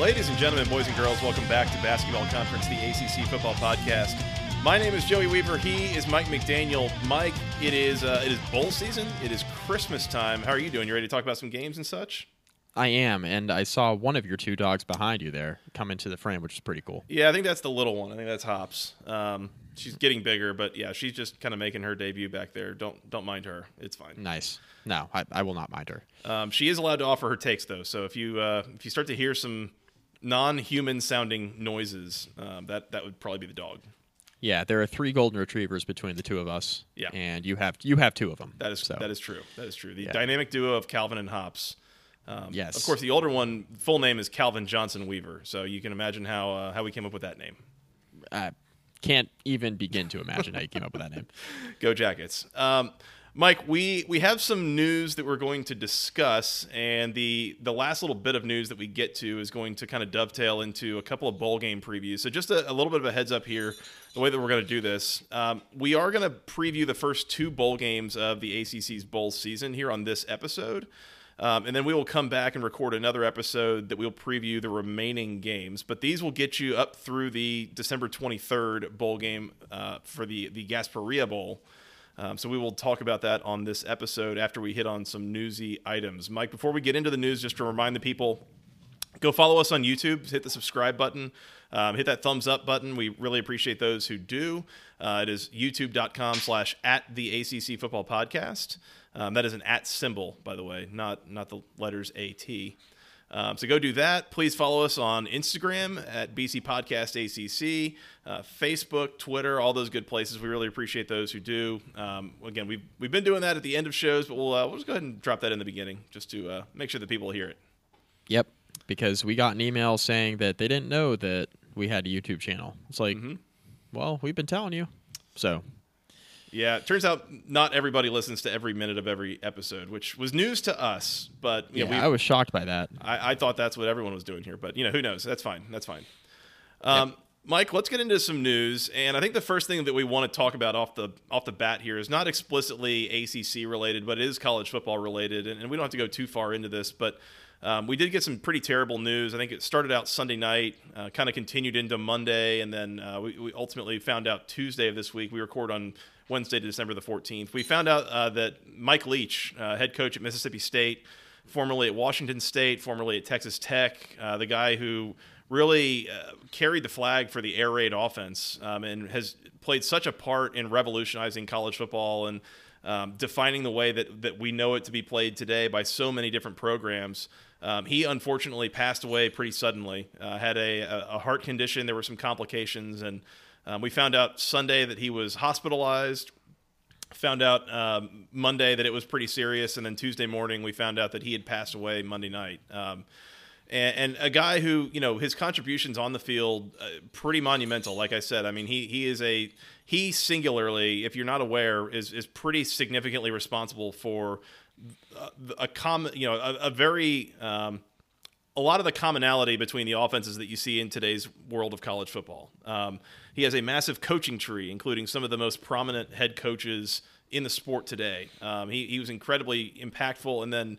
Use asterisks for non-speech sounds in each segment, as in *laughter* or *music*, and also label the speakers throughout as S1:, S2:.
S1: Ladies and gentlemen, boys and girls, welcome back to Basketball Conference, the ACC Football Podcast. My name is Joey Weaver. He is Mike McDaniel. Mike, it is uh, it is bowl season. It is Christmas time. How are you doing? You ready to talk about some games and such?
S2: I am, and I saw one of your two dogs behind you there come into the frame, which is pretty cool.
S1: Yeah, I think that's the little one. I think that's Hops. Um, she's getting bigger, but yeah, she's just kind of making her debut back there. Don't don't mind her. It's fine.
S2: Nice. No, I, I will not mind her.
S1: Um, she is allowed to offer her takes though. So if you uh, if you start to hear some non-human sounding noises, um, that that would probably be the dog.
S2: Yeah, there are three golden retrievers between the two of us.
S1: Yeah.
S2: and you have you have two of them.
S1: That is
S2: so.
S1: that is true. That is true. The
S2: Yeah.
S1: dynamic duo of Calvin and Hops. Um,
S2: Yes.
S1: Of course, the older one full name is Calvin Johnson Weaver. So you can imagine how uh, how we came up with that name.
S2: I can't even begin to imagine how you came up with that name. *laughs*
S1: Go Jackets. Um, Mike, we, we have some news that we're going to discuss, and the the last little bit of news that we get to is going to kind of dovetail into a couple of bowl game previews. So just a, a little bit of a heads up here, the way that we're going to do this. Um, we are going to preview the first two bowl games of the ACC's bowl season here on this episode. Um, and then we will come back and record another episode that we'll preview the remaining games. But these will get you up through the December 23rd bowl game uh, for the, the Gasparilla Bowl. Um, so we will talk about that on this episode after we hit on some newsy items. Mike, before we get into the news, just to remind the people, go follow us on YouTube. Hit the subscribe button. Um, hit that thumbs up button. We really appreciate those who do. Uh, it is youtube.com slash at the ACC Football Podcast. Um, that is an at symbol, by the way, not not the letters AT. Um, so go do that. Please follow us on Instagram at BC Podcast ACC, uh, Facebook, Twitter, all those good places. We really appreciate those who do. Um, again, we've, we've been doing that at the end of shows, but we'll, uh, we'll just go ahead and drop that in the beginning just to uh, make sure that people hear it.
S2: Yep, because we got an email saying that they didn't know that we had a YouTube channel. It's like,
S1: Mm-hmm.
S2: well, we've been telling you. So
S1: Yeah, it turns out not everybody listens to every minute of every episode, which was news to us. But you
S2: yeah,
S1: know, we,
S2: I was shocked by that.
S1: I, I thought that's what everyone was doing here, but you know, who knows? That's fine. That's fine. Um, Mike, let's get into some news, and I think the first thing that we want to talk about off the off the bat here is not explicitly ACC related, but it is college football related, and, and we don't have to go too far into this, but. Um, we did get some pretty terrible news. I think it started out Sunday night, uh, kind of continued into Monday, and then uh, we, we ultimately found out Tuesday of this week. We record on Wednesday, December the 14th. We found out uh, that Mike Leach, uh, head coach at Mississippi State, formerly at Washington State, formerly at Texas Tech, uh, the guy who really uh, carried the flag for the air raid offense um, and has played such a part in revolutionizing college football and um, defining the way that, that we know it to be played today by so many different programs. Um, he unfortunately passed away pretty suddenly. Uh, had a, a heart condition. There were some complications, and um, we found out Sunday that he was hospitalized found out um, Monday that it was pretty serious, and then Tuesday morning we found out that he had passed away Monday night. Um, and, and a guy who, you know, his contributions on the field uh, pretty monumental. Like I said, I mean, he he is a he singularly, if you're not aware, is is pretty significantly responsible for a, a common, you know, a, a very um, a lot of the commonality between the offenses that you see in today's world of college football. Um, he has a massive coaching tree, including some of the most prominent head coaches in the sport today. Um, he, he was incredibly impactful. And then,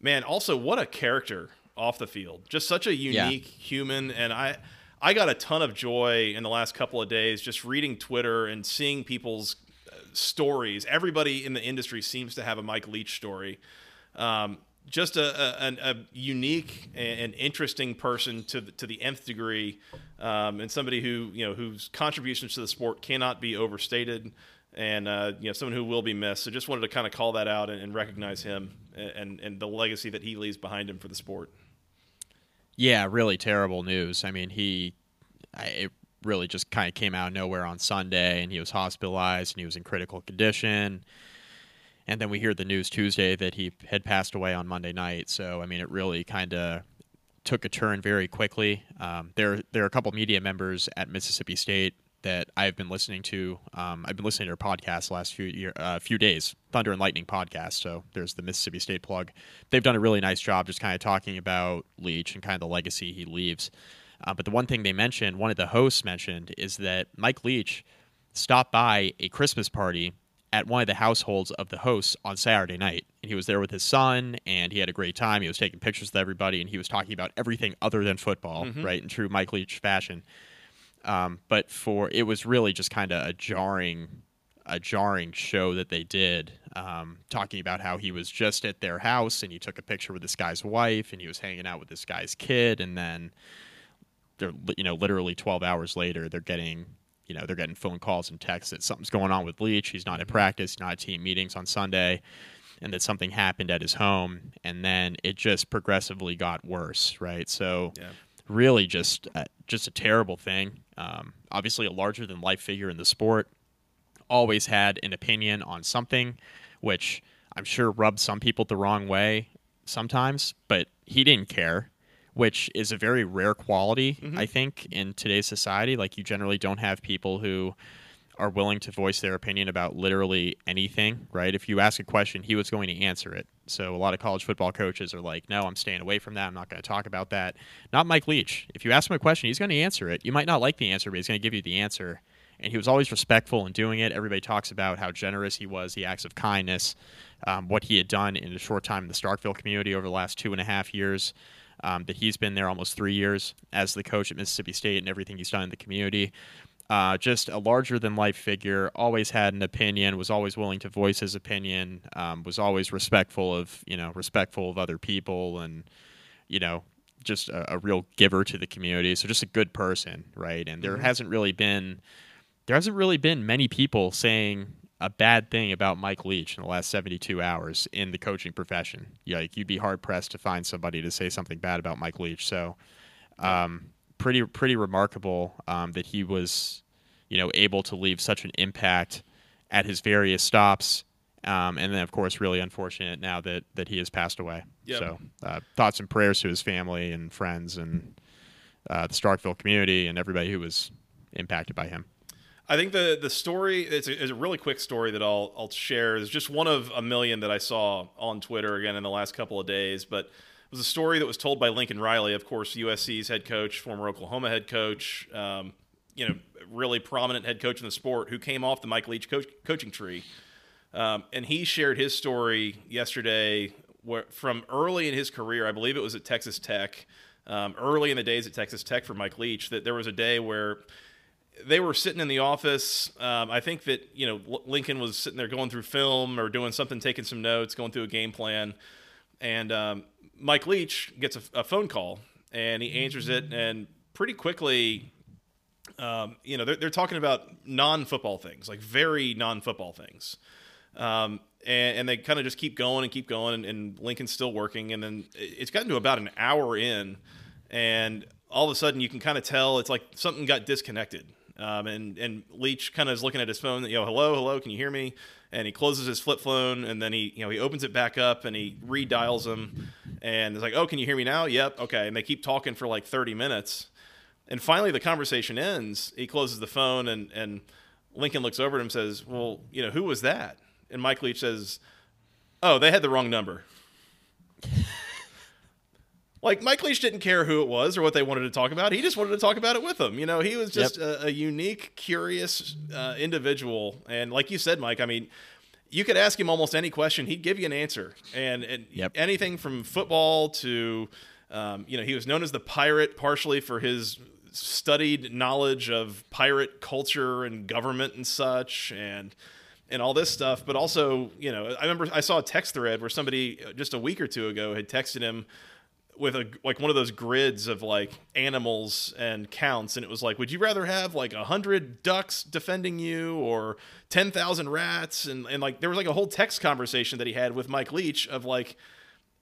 S1: man, also what a character off the field. Just such a unique human. And I, I got a ton of joy in the last couple of days just reading Twitter and seeing people's uh, stories. Everybody in the industry seems to have a Mike Leach story. Um, just a, a, a unique and interesting person to the, to the nth degree, um, and somebody who you know whose contributions to the sport cannot be overstated, and uh, you know someone who will be missed. So just wanted to kind of call that out and, and recognize him and and the legacy that he leaves behind him for the sport.
S2: Yeah, really terrible news. I mean, he, I, it really just kind of came out of nowhere on Sunday, and he was hospitalized and he was in critical condition. And then we hear the news Tuesday that he had passed away on Monday night. So I mean, it really kind of took a turn very quickly. Um, there, there are a couple media members at Mississippi State that I've been listening to. Um, I've been listening to their podcast the last few year, uh, few days, Thunder and Lightning podcast. So there's the Mississippi State plug. They've done a really nice job just kind of talking about Leach and kind of the legacy he leaves. Uh, but the one thing they mentioned, one of the hosts mentioned, is that Mike Leach stopped by a Christmas party at one of the households of the hosts on Saturday night. And he was there with his son, and he had a great time. He was taking pictures with everybody, and he was talking about everything other than football, mm-hmm. right, in true Mike Leach fashion. Um, but for it was really just kind of a jarring, a jarring show that they did, um, talking about how he was just at their house and he took a picture with this guy's wife and he was hanging out with this guy's kid, and then they're you know literally 12 hours later they're getting you know they're getting phone calls and texts that something's going on with Leach. He's not at practice, not at team meetings on Sunday, and that something happened at his home. And then it just progressively got worse, right? So. Yeah really just uh, just a terrible thing. Um, obviously, a larger than life figure in the sport. Always had an opinion on something, which I'm sure rubbed some people the wrong way sometimes, but he didn't care, which is a very rare quality, mm-hmm. I think, in today's society. Like, you generally don't have people who are willing to voice their opinion about literally anything, right? If you ask a question, he was going to answer it. So a lot of college football coaches are like, no, I'm staying away from that. I'm not going to talk about that. Not Mike Leach. If you ask him a question, he's going to answer it. You might not like the answer, but he's going to give you the answer. And he was always respectful in doing it. Everybody talks about how generous he was, the acts of kindness, um, what he had done in a short time in the Starkville community over the last two and a half years. Um, that he's been there almost three years as the coach at Mississippi State and everything he's done in the community. Uh, just a larger than life figure, always had an opinion, was always willing to voice his opinion, um, was always respectful of, you know, respectful of other people and, you know, just a, a, real giver to the community. So just a good person, right? And there mm-hmm. hasn't really been, there hasn't really been many people saying a bad thing about Mike Leach in the last 72 hours in the coaching profession. Like you'd be hard pressed to find somebody to say something bad about Mike Leach. So, um, pretty pretty remarkable um, that he was, you know, able to leave such an impact at his various stops. Um, and then, of course, really unfortunate now that that he has passed away. Yep. So, uh, thoughts and prayers to his family and friends and uh, the Starkville community and everybody who was impacted by him.
S1: I think the the story it's a, it's a, really quick story that I'll I'll share. It's just one of a million that I saw on Twitter again in the last couple of days, but it was a story that was told by Lincoln Riley, of course, USC's head coach, former Oklahoma head coach, um, you know, really prominent head coach in the sport, who came off the Mike Leach coach, coaching tree. Um, and he shared his story yesterday where, from early in his career. I believe it was at Texas Tech, um, early in the days at Texas Tech for Mike Leach, that there was a day where they were sitting in the office. Um, I think that you know Lincoln was sitting there going through film or doing something, taking some notes, going through a game plan, and um, Mike Leach gets a, a, phone call and he answers it, and pretty quickly, um, you know, they're, they're talking about non football things, like very non football things. Um, and, and, they kind of just keep going and keep going, and, and, Lincoln's still working. And then it's gotten to about an hour in, and all of a sudden you can kind of tell it's like something got disconnected. Um, and and Leach kind of is looking at his phone, you know, hello, hello, can you hear me? And he closes his flip phone, and then he, you know, he opens it back up and he redials them, and it's like, oh, can you hear me now? Yep, okay. And they keep talking for like 30 minutes, and finally the conversation ends. He closes the phone, and and Lincoln looks over at him and says, well, you know, who was that? And Mike Leach says, oh, they had the wrong number. Like Mike Leach didn't care who it was or what they wanted to talk about. He just wanted to talk about it with them. You know, he was just yep. a, a, unique, curious uh, individual. And like you said, Mike, I mean, you could ask him almost any question, he'd give you an answer. And, and yep. anything from football to, um, you know, he was known as the pirate partially for his studied knowledge of pirate culture and government and such. And, and all this stuff, but also, you know, I remember I saw a text thread where somebody just a week or two ago had texted him with a like one of those grids of like animals and counts and it was like would you rather have like a hundred ducks defending you or 10,000 rats and, and like there was like a whole text conversation that he had with Mike Leach of like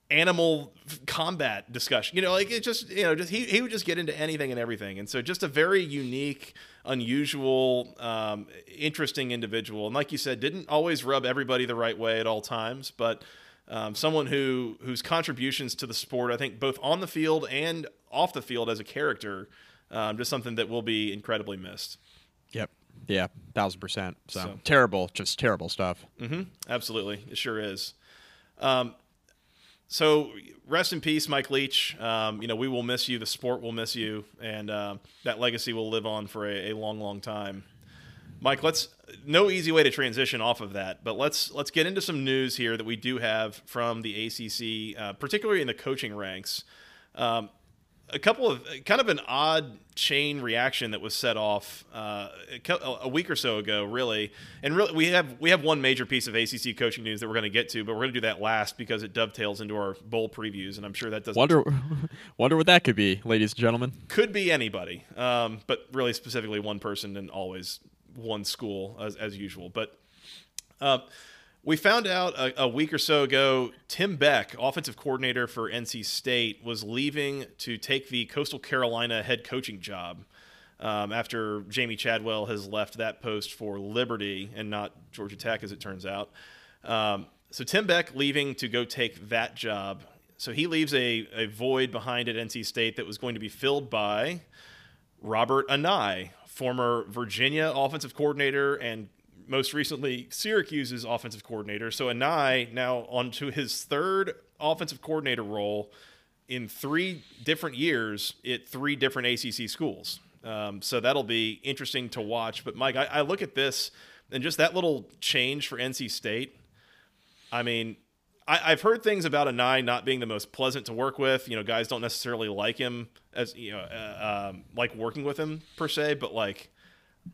S1: animal combat discussion. You know, like it just you know just he he would just get into anything and everything, and so just a very unique, unusual, um, interesting individual. And like you said, didn't always rub everybody the right way at all times, but. Um, someone who whose contributions to the sport, I think, both on the field and off the field as a character, um, just something that will be incredibly missed.
S2: Yep. Yeah, thousand percent. So,
S1: So-
S2: terrible, just terrible stuff.
S1: Mm-hmm. Absolutely, it sure is. Um, so rest in peace, Mike Leach. Um, you know we will miss you. The sport will miss you, and um, that legacy will live on for a, a long, long time. Mike, let's no easy way to transition off of that, but let's let's get into some news here that we do have from the ACC, uh, particularly in the coaching ranks. Um, a couple of kind of an odd chain reaction that was set off uh, a week or so ago, really. And really, we have we have one major piece of ACC coaching news that we're going to get to, but we're going to do that last because it dovetails into our bowl previews, and I'm sure that doesn't
S2: Wonder, *laughs* wonder what that could be, ladies and gentlemen.
S1: could be anybody, um, but really specifically one person and always one school as, as usual. But uh, we found out a, a week or so ago Tim Beck, offensive coordinator for NC State, was leaving to take the Coastal Carolina head coaching job. Um, after Jamey Chadwell has left that post for Liberty and not Georgia Tech, as it turns out. Um, so Tim Beck leaving to go take that job. So he leaves a, a void behind at NC State that was going to be filled by Robert Anae, former Virginia offensive coordinator and most recently Syracuse's offensive coordinator. So Anae now onto his third offensive coordinator role in three different years at three different ACC schools. Um, so that'll be interesting to watch. But Mike, I, I look at this and just that little change for NC State. I mean, I, I've heard things about Anae not being the most pleasant to work with. You know, guys don't necessarily like him as you know, uh, um, like working with him per se. But like,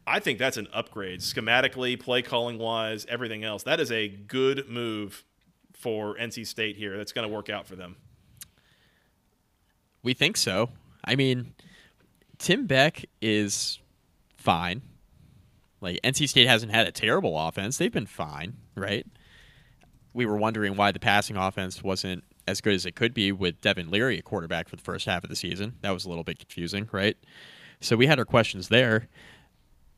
S1: I think that's an upgrade schematically, play calling wise, everything else. That is a good move for NC State here. That's going to work out for them.
S2: We think so. I mean, Tim Beck is fine. Like NC State hasn't had a terrible offense; they've been fine, right? We were wondering why the passing offense wasn't as good as it could be with Devin Leary at quarterback for the first half of the season. That was a little bit confusing, right? So we had our questions there.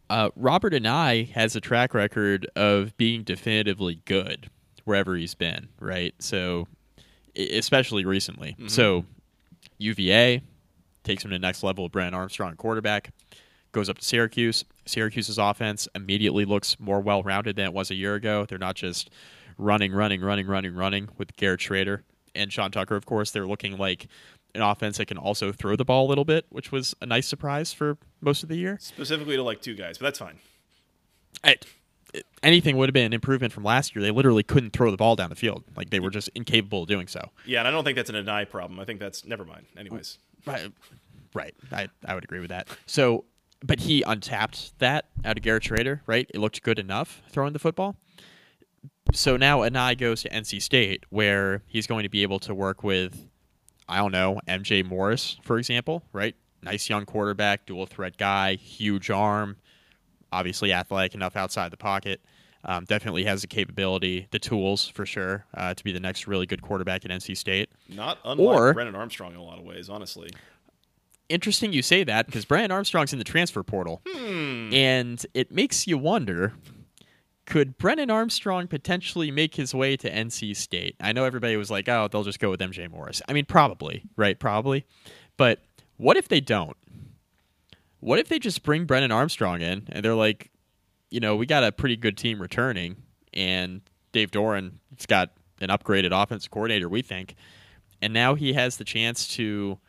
S2: Uh, Robert Anae has a track record of being definitively good wherever he's been, right? So, especially recently. So, UVA takes him to the next level with Brennan Armstrong quarterback, goes up to Syracuse. Syracuse's offense immediately looks more well rounded than it was a year ago. They're not just running, running, running, running, running with Garrett Shrader and Sean Tucker, of course. They're looking like an offense that can also throw the ball a little bit, which was a nice surprise for most of the year.
S1: Specifically to like two guys, but that's fine.
S2: I, anything would have been an improvement from last year. They literally couldn't throw the ball down the field. Like they were just incapable of doing so.
S1: Yeah, and I don't think that's an Anae problem. I think that's never mind. Anyways,
S2: Right. Right. I, I would agree with that. So, but he untapped that out of Garrett Shrader, right? It looked good enough throwing the football. So now Anae goes to NC State, where he's going to be able to work with, I don't know, MJ Morris, for example, right? Nice young quarterback, dual threat guy, huge arm, obviously athletic enough outside the pocket. Um, definitely has the capability, the tools for sure, uh, to be the next really good quarterback at NC State.
S1: not unlike
S2: Or-
S1: Brennan Armstrong in a lot of ways, honestly.
S2: interesting you say that because Brennan Armstrong's in the transfer portal, and it makes you wonder: could Brennan Armstrong potentially make his way to NC State? I know everybody was like, "Oh, they'll just go with MJ Morris." I mean, probably, right? Probably, but what if they don't? What if they just bring Brennan Armstrong in and they're like, you know, we got a pretty good team returning, and Dave Doeren has got an upgraded offensive coordinator, we think, and now he has the chance to.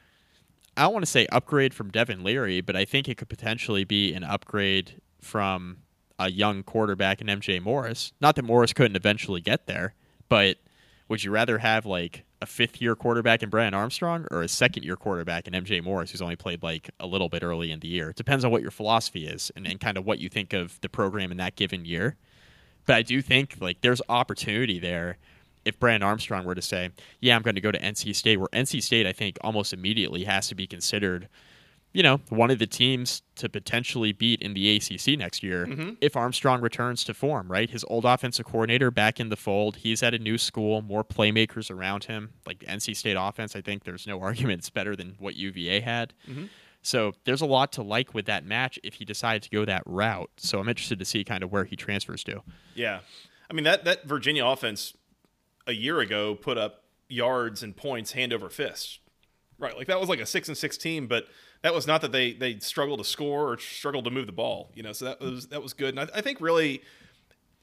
S2: I don't want to say upgrade from Devin Leary, but I think it could potentially be an upgrade from a young quarterback in MJ Morris. Not that Morris couldn't eventually get there, but would you rather have like a fifth year quarterback in Brennan Armstrong or a second year quarterback in MJ Morris who's only played like a little bit early in the year? It depends on what your philosophy is and, and kind of what you think of the program in that given year. But I do think like there's opportunity there if Brennan Armstrong were to say, "Yeah, I'm going to go to NC State," where NC State I think almost immediately has to be considered you know, one of the teams to potentially beat in the ACC next year
S1: Mm-hmm.
S2: if Armstrong returns to form, right? His old offensive coordinator back in the fold. He's at a new school, more playmakers around him. Like NC State offense, I think there's no *laughs* argument it's better than what UVA had.
S1: Mm-hmm.
S2: So there's a lot to like with that match if he decided to go that route. So I'm interested to see kind of where he transfers to.
S1: Yeah, I mean that that Virginia offense a year ago put up yards and points hand over fist, right? Like that was like a six and six team, but that was not that they they struggled to score or struggled to move the ball. You know, so that was that was good, and I, I think really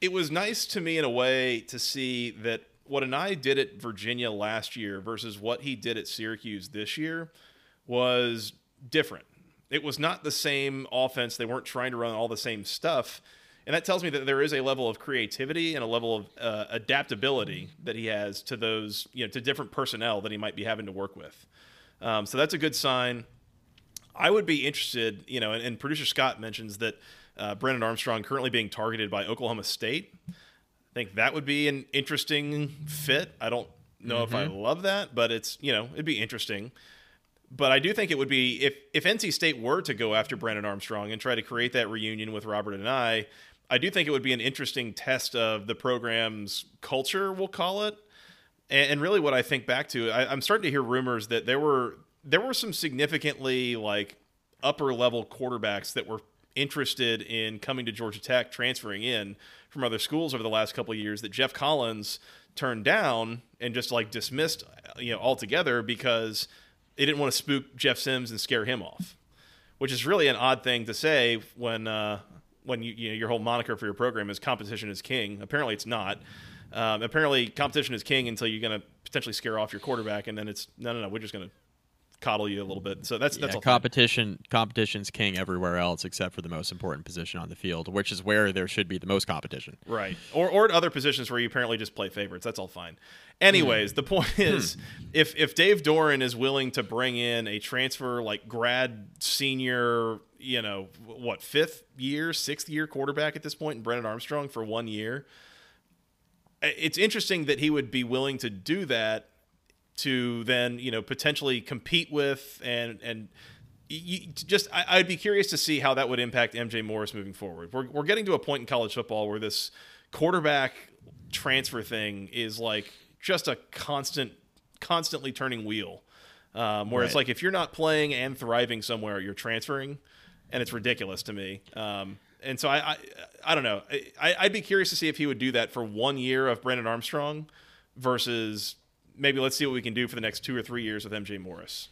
S1: it was nice to me in a way to see that what Anae did at Virginia last year versus what he did at Syracuse this year was different. It was not the same offense. They weren't trying to run all the same stuff. And that tells me that there is a level of creativity and a level of uh, adaptability that he has to those, you know, to different personnel that he might be having to work with. Um, so that's a good sign. I would be interested, you know, and, and producer Scott mentions that uh, Brennan Armstrong currently being targeted by Oklahoma State. I think that would be an interesting fit. I don't know if I love that, but it's you know it'd be interesting. But I do think it would be if if NC State were to go after Brennan Armstrong and try to create that reunion with Robert Anae, I do think it would be an interesting test of the program's culture, we'll call it. And, and really, what I think back to, I, I'm starting to hear rumors that there were there were some significantly like upper level quarterbacks that were interested in coming to Georgia Tech, transferring in from other schools over the last couple of years that Geoff Collins turned down and just like dismissed, you know, altogether because they didn't want to spook Jeff Sims and scare him off, which is really an odd thing to say when uh, when you, you know, your whole moniker for your program is competition is king. Apparently, it's not. Um, apparently, competition is king until you're going to potentially scare off your quarterback, and then it's no, no, no. We're just going to coddle you a little bit. So that's that's all.
S2: competition competition's king everywhere else except for the most important position on the field, which is where there should be the most competition.
S1: Right. Or or at other positions where you apparently just play favorites. That's all fine. Anyways, hmm. the point hmm. is if if Dave Doeren is willing to bring in a transfer like grad senior, you know, what, fifth year, sixth year quarterback at this and in Brennan Armstrong for one year, it's interesting that he would be willing to do that to then, you know, potentially compete with and and you, just I, I'd be curious to see how that would impact MJ Morris moving forward. We're, we're getting to a point in college football where this quarterback transfer thing is like just a constant, constantly turning wheel. Um, where it's like if you're not playing and thriving somewhere, you're transferring, and it's ridiculous to me. Um, and so I, I, I don't know. I, I'd be curious to see if he would do that for one year of Brennan Armstrong versus maybe let's see what we can do for the next two or three years with MJ Morris.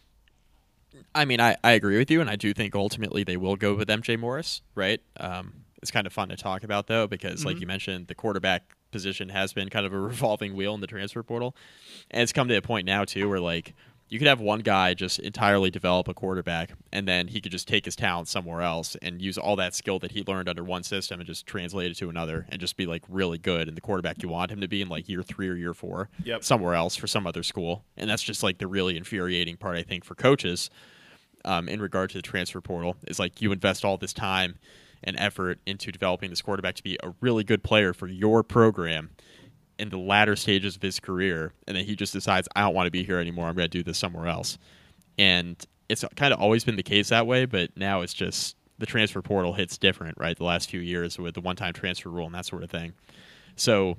S2: I mean, I, I agree with you, and I do think ultimately they will go with MJ Morris, right? Um, it's kind of fun to talk about, though, because, like you mentioned, the quarterback position has been kind of a *laughs* revolving wheel in the transfer portal. And it's come to a point now, too, where, like, you could have one guy just entirely develop a quarterback, and then he could just take his talent somewhere else and use all that skill that he learned under one system and just translate it to another and just be, like, really good and the quarterback you want him to be in, like, year three or year four
S1: Yep.
S2: somewhere else for some other school. And that's just, like, the really infuriating part, I think, for coaches um, in regard to the transfer portal is like you invest all this time and effort into developing this quarterback to be a really good player for your program in the latter stages of his career, and then he just decides I don't want to be here anymore. I'm going to do this somewhere else, and it's kind of always been the case that way. But now it's just the transfer portal hits different, right? The last few years with the one-time transfer rule and that sort of thing. So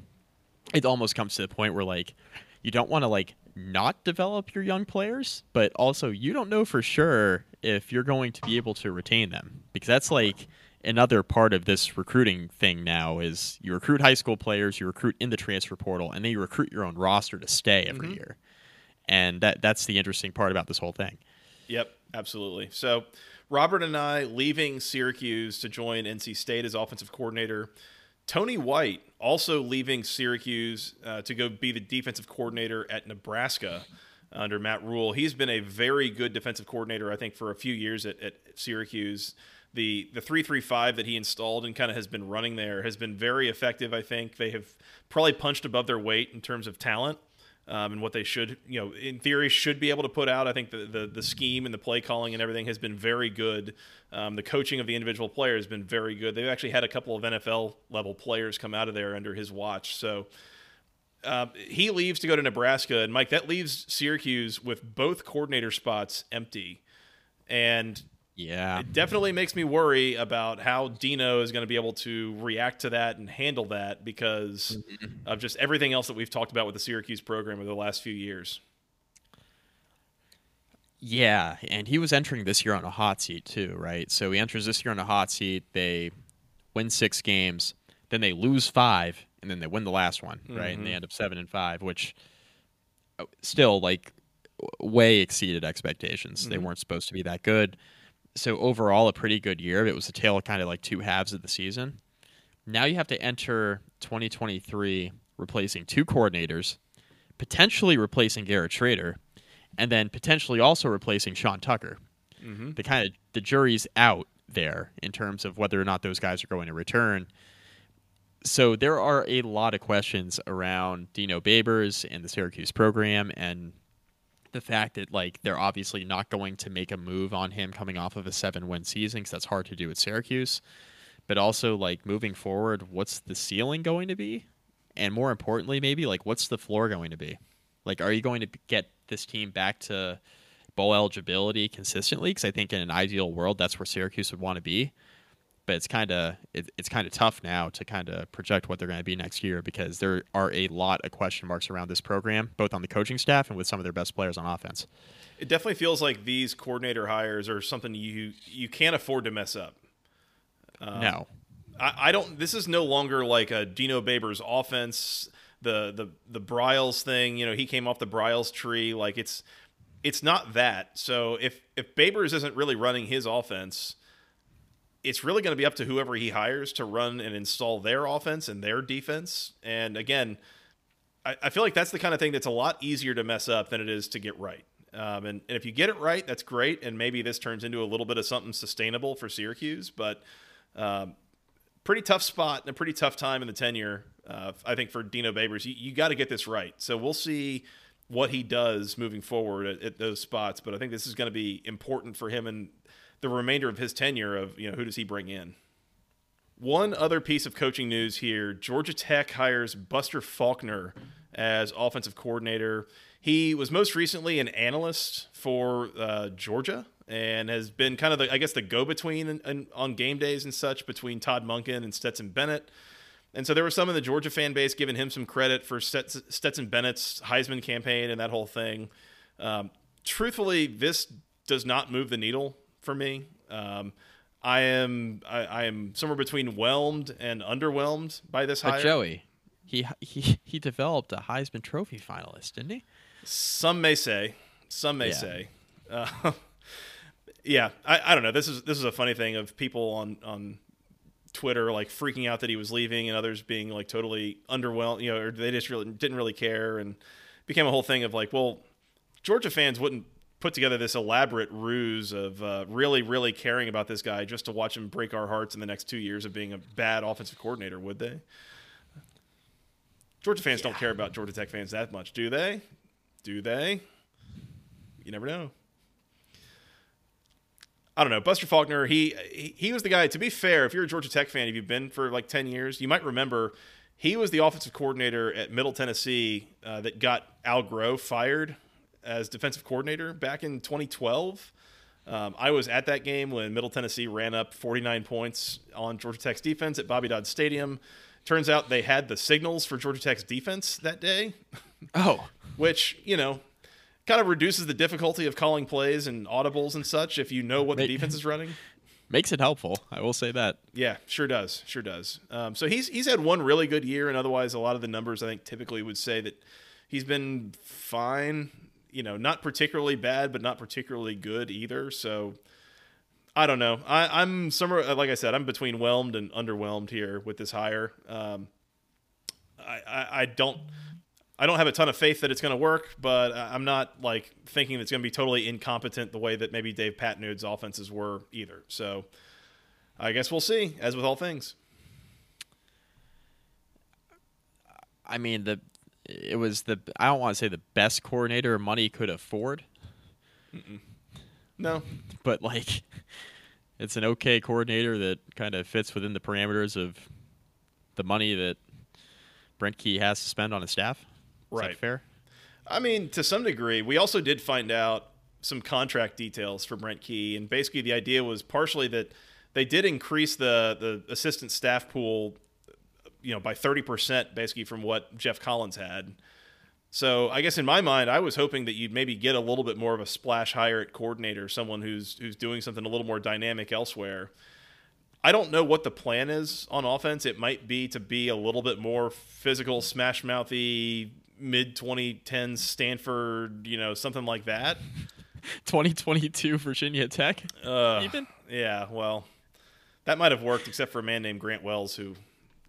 S2: it almost comes to the point where like you don't want to like not develop your young players, but also you don't know for sure if you're going to be able to retain them because that's like another part of this recruiting thing now is you recruit high school players, you recruit in the transfer portal, and then you recruit your own roster to stay every year. And that that's the interesting part about this whole thing.
S1: Yep, absolutely. So, Robert Anae leaving Syracuse to join NC State as offensive coordinator. Tony White also leaving Syracuse uh, to go be the defensive coordinator at Nebraska under Matt Rhule. He's been a very good defensive coordinator, I think, for a few years at, at Syracuse. The the three three five that he installed and kind of has been running there has been very effective. I think they have probably punched above their weight in terms of talent um, and what they should, you know, in theory, should be able to put out. I think the, the the scheme and the play calling and everything has been very good. Um, the coaching of the individual players has been very good. They've actually had a couple of NFL level players come out of there under his watch. So uh, he leaves to go to Nebraska, and Mike, that leaves Syracuse with both coordinator spots empty. And
S2: Yeah.
S1: It definitely makes me worry about how Dino is going to be able to react to that and handle that because mm-hmm. of just everything else that we've talked about with the Syracuse program over the last few years.
S2: Yeah, and he was entering this year on a hot seat too, right? So he enters this year on a hot seat. They win six games, then they lose five, and then they win the last one, right? Mm-hmm. And they mm-hmm. end up seven and five, which uh, still like way exceeded expectations. Mm-hmm. They weren't supposed to be that good. So overall, a pretty good year. It was a tale of kind of like two halves of the season. Now you have to enter 2023 replacing two coordinators, potentially replacing Garrett Shrader and then potentially also replacing Sean Tucker. Mm-hmm. The kind of the jury's out there in terms of whether or not those guys are going to return. So there are a lot of questions around Dino Babers and the Syracuse program and the fact that like they're obviously not going to make a move on him coming off of a seven win season because that's hard to do at Syracuse. But also like moving forward, what's the ceiling going to be? And more importantly, maybe like what's the floor going to be? Like, are you going to get this team back to bowl eligibility consistently? Because I think in an ideal world, that's where Syracuse would want to be. But it's kind of it, it's kind of tough now to kind of project what they're going to be next year because there are a lot of question marks around this program, both on the coaching staff and with some of their best players on offense.
S1: It definitely feels like these coordinator hires are something you you can't afford to mess up.
S2: Um, no,
S1: I, I don't. This is no longer like a Dino Babers offense the the the Briles thing. You know, he came off the Briles tree. Like it's it's not that. So if if Babers isn't really running his offense, it's really going to be up to whoever he hires to run and install their offense and their defense. And again, I, I feel like that's the kind of thing that's a lot easier to mess up than it is to get right. Um, and, and if you get it right, that's great. And maybe this turns into a little bit of something sustainable for Syracuse. But um, pretty tough spot and a pretty tough time in the tenure uh, I think for Dino Babers, you, you got to get this right. So we'll see what he does moving forward at, at those spots. But I think this is going to be important for him and the remainder of his tenure of, you know, who does he bring in? One other piece of coaching news here Georgia Tech hires Buster Faulkner as offensive coordinator. He was most recently an analyst for uh, Georgia and has been kind of the, I guess, the go between on game days and such between Todd Monken and Stetson Bennett. And so there was some in the Georgia fan base giving him some credit for Stetson Bennett's Heisman campaign and that whole thing. Um, truthfully, this does not move the needle for me. Um, I am I, I, am somewhere between whelmed and underwhelmed by this
S2: but. Joey, he he he developed a Heisman Trophy finalist, didn't he?
S1: Some may say. Some may yeah. say. Uh, *laughs* yeah, I, I don't know. This is this is a funny thing of people on on Twitter like freaking out that he was leaving, and others being like totally underwhelmed, you know, or they just really didn't really care, and became a whole thing of like, well, Georgia fans wouldn't put together this elaborate ruse of uh, really, really caring about this guy just to watch him break our hearts in the next two years of being a bad offensive coordinator, would they? Georgia fans yeah. don't care about Georgia Tech fans that much, do they? Do they? You never know. I don't know. Buster Faulkner, he, he, he was the guy. To be fair, if you're a Georgia Tech fan, if you've been for like ten years, you might remember he was the offensive coordinator at Middle Tennessee uh, that got Al Groh fired as defensive coordinator back in 2012. Um, I was at that game when Middle Tennessee ran up 49 points on Georgia Tech's defense at Bobby Dodd Stadium. Turns out they had the signals for Georgia Tech's defense that day. *laughs*
S2: Oh,
S1: which you know kind of reduces the difficulty of calling plays and audibles and such if you know what the defense is running. *laughs*
S2: Makes it helpful. I will say that.
S1: Yeah, sure does. Sure does. Um, so he's he's had one really good year, and otherwise, a lot of the numbers I think typically would say that he's been fine. You know, not particularly bad, but not particularly good either. So I don't know. I, am somewhere, like I said, I'm between whelmed and underwhelmed here with this hire. Um, I, I, I don't I don't have a ton of faith that it's going to work, but I'm not like thinking it's going to be totally incompetent the way that maybe Dave Patenaude's offenses were either. So I guess we'll see, as with all things.
S2: I mean, the it was the I don't want to say the best coordinator money could afford.
S1: Mm-mm. No,
S2: but like it's an okay coordinator that kind of fits within the parameters of the money that Brent Key has to spend on his staff. Is right. fair?
S1: I mean, to some degree, we also did find out some contract details for Brent Key, and basically the idea was partially that they did increase the the assistant staff pool, you know, by thirty percent, basically from what Geoff Collins had. So I guess in my mind, I was hoping that you'd maybe get a little bit more of a splash hire at coordinator, someone who's who's doing something a little more dynamic elsewhere. I don't know what the plan is on offense. It might be to be a little bit more physical, smash mouthy, mid 2010s Stanford, you know, something like that. *laughs*
S2: 2022 Virginia Tech.
S1: Uh,
S2: even?
S1: Yeah, well, that might have worked, except for a man named Grant Wells who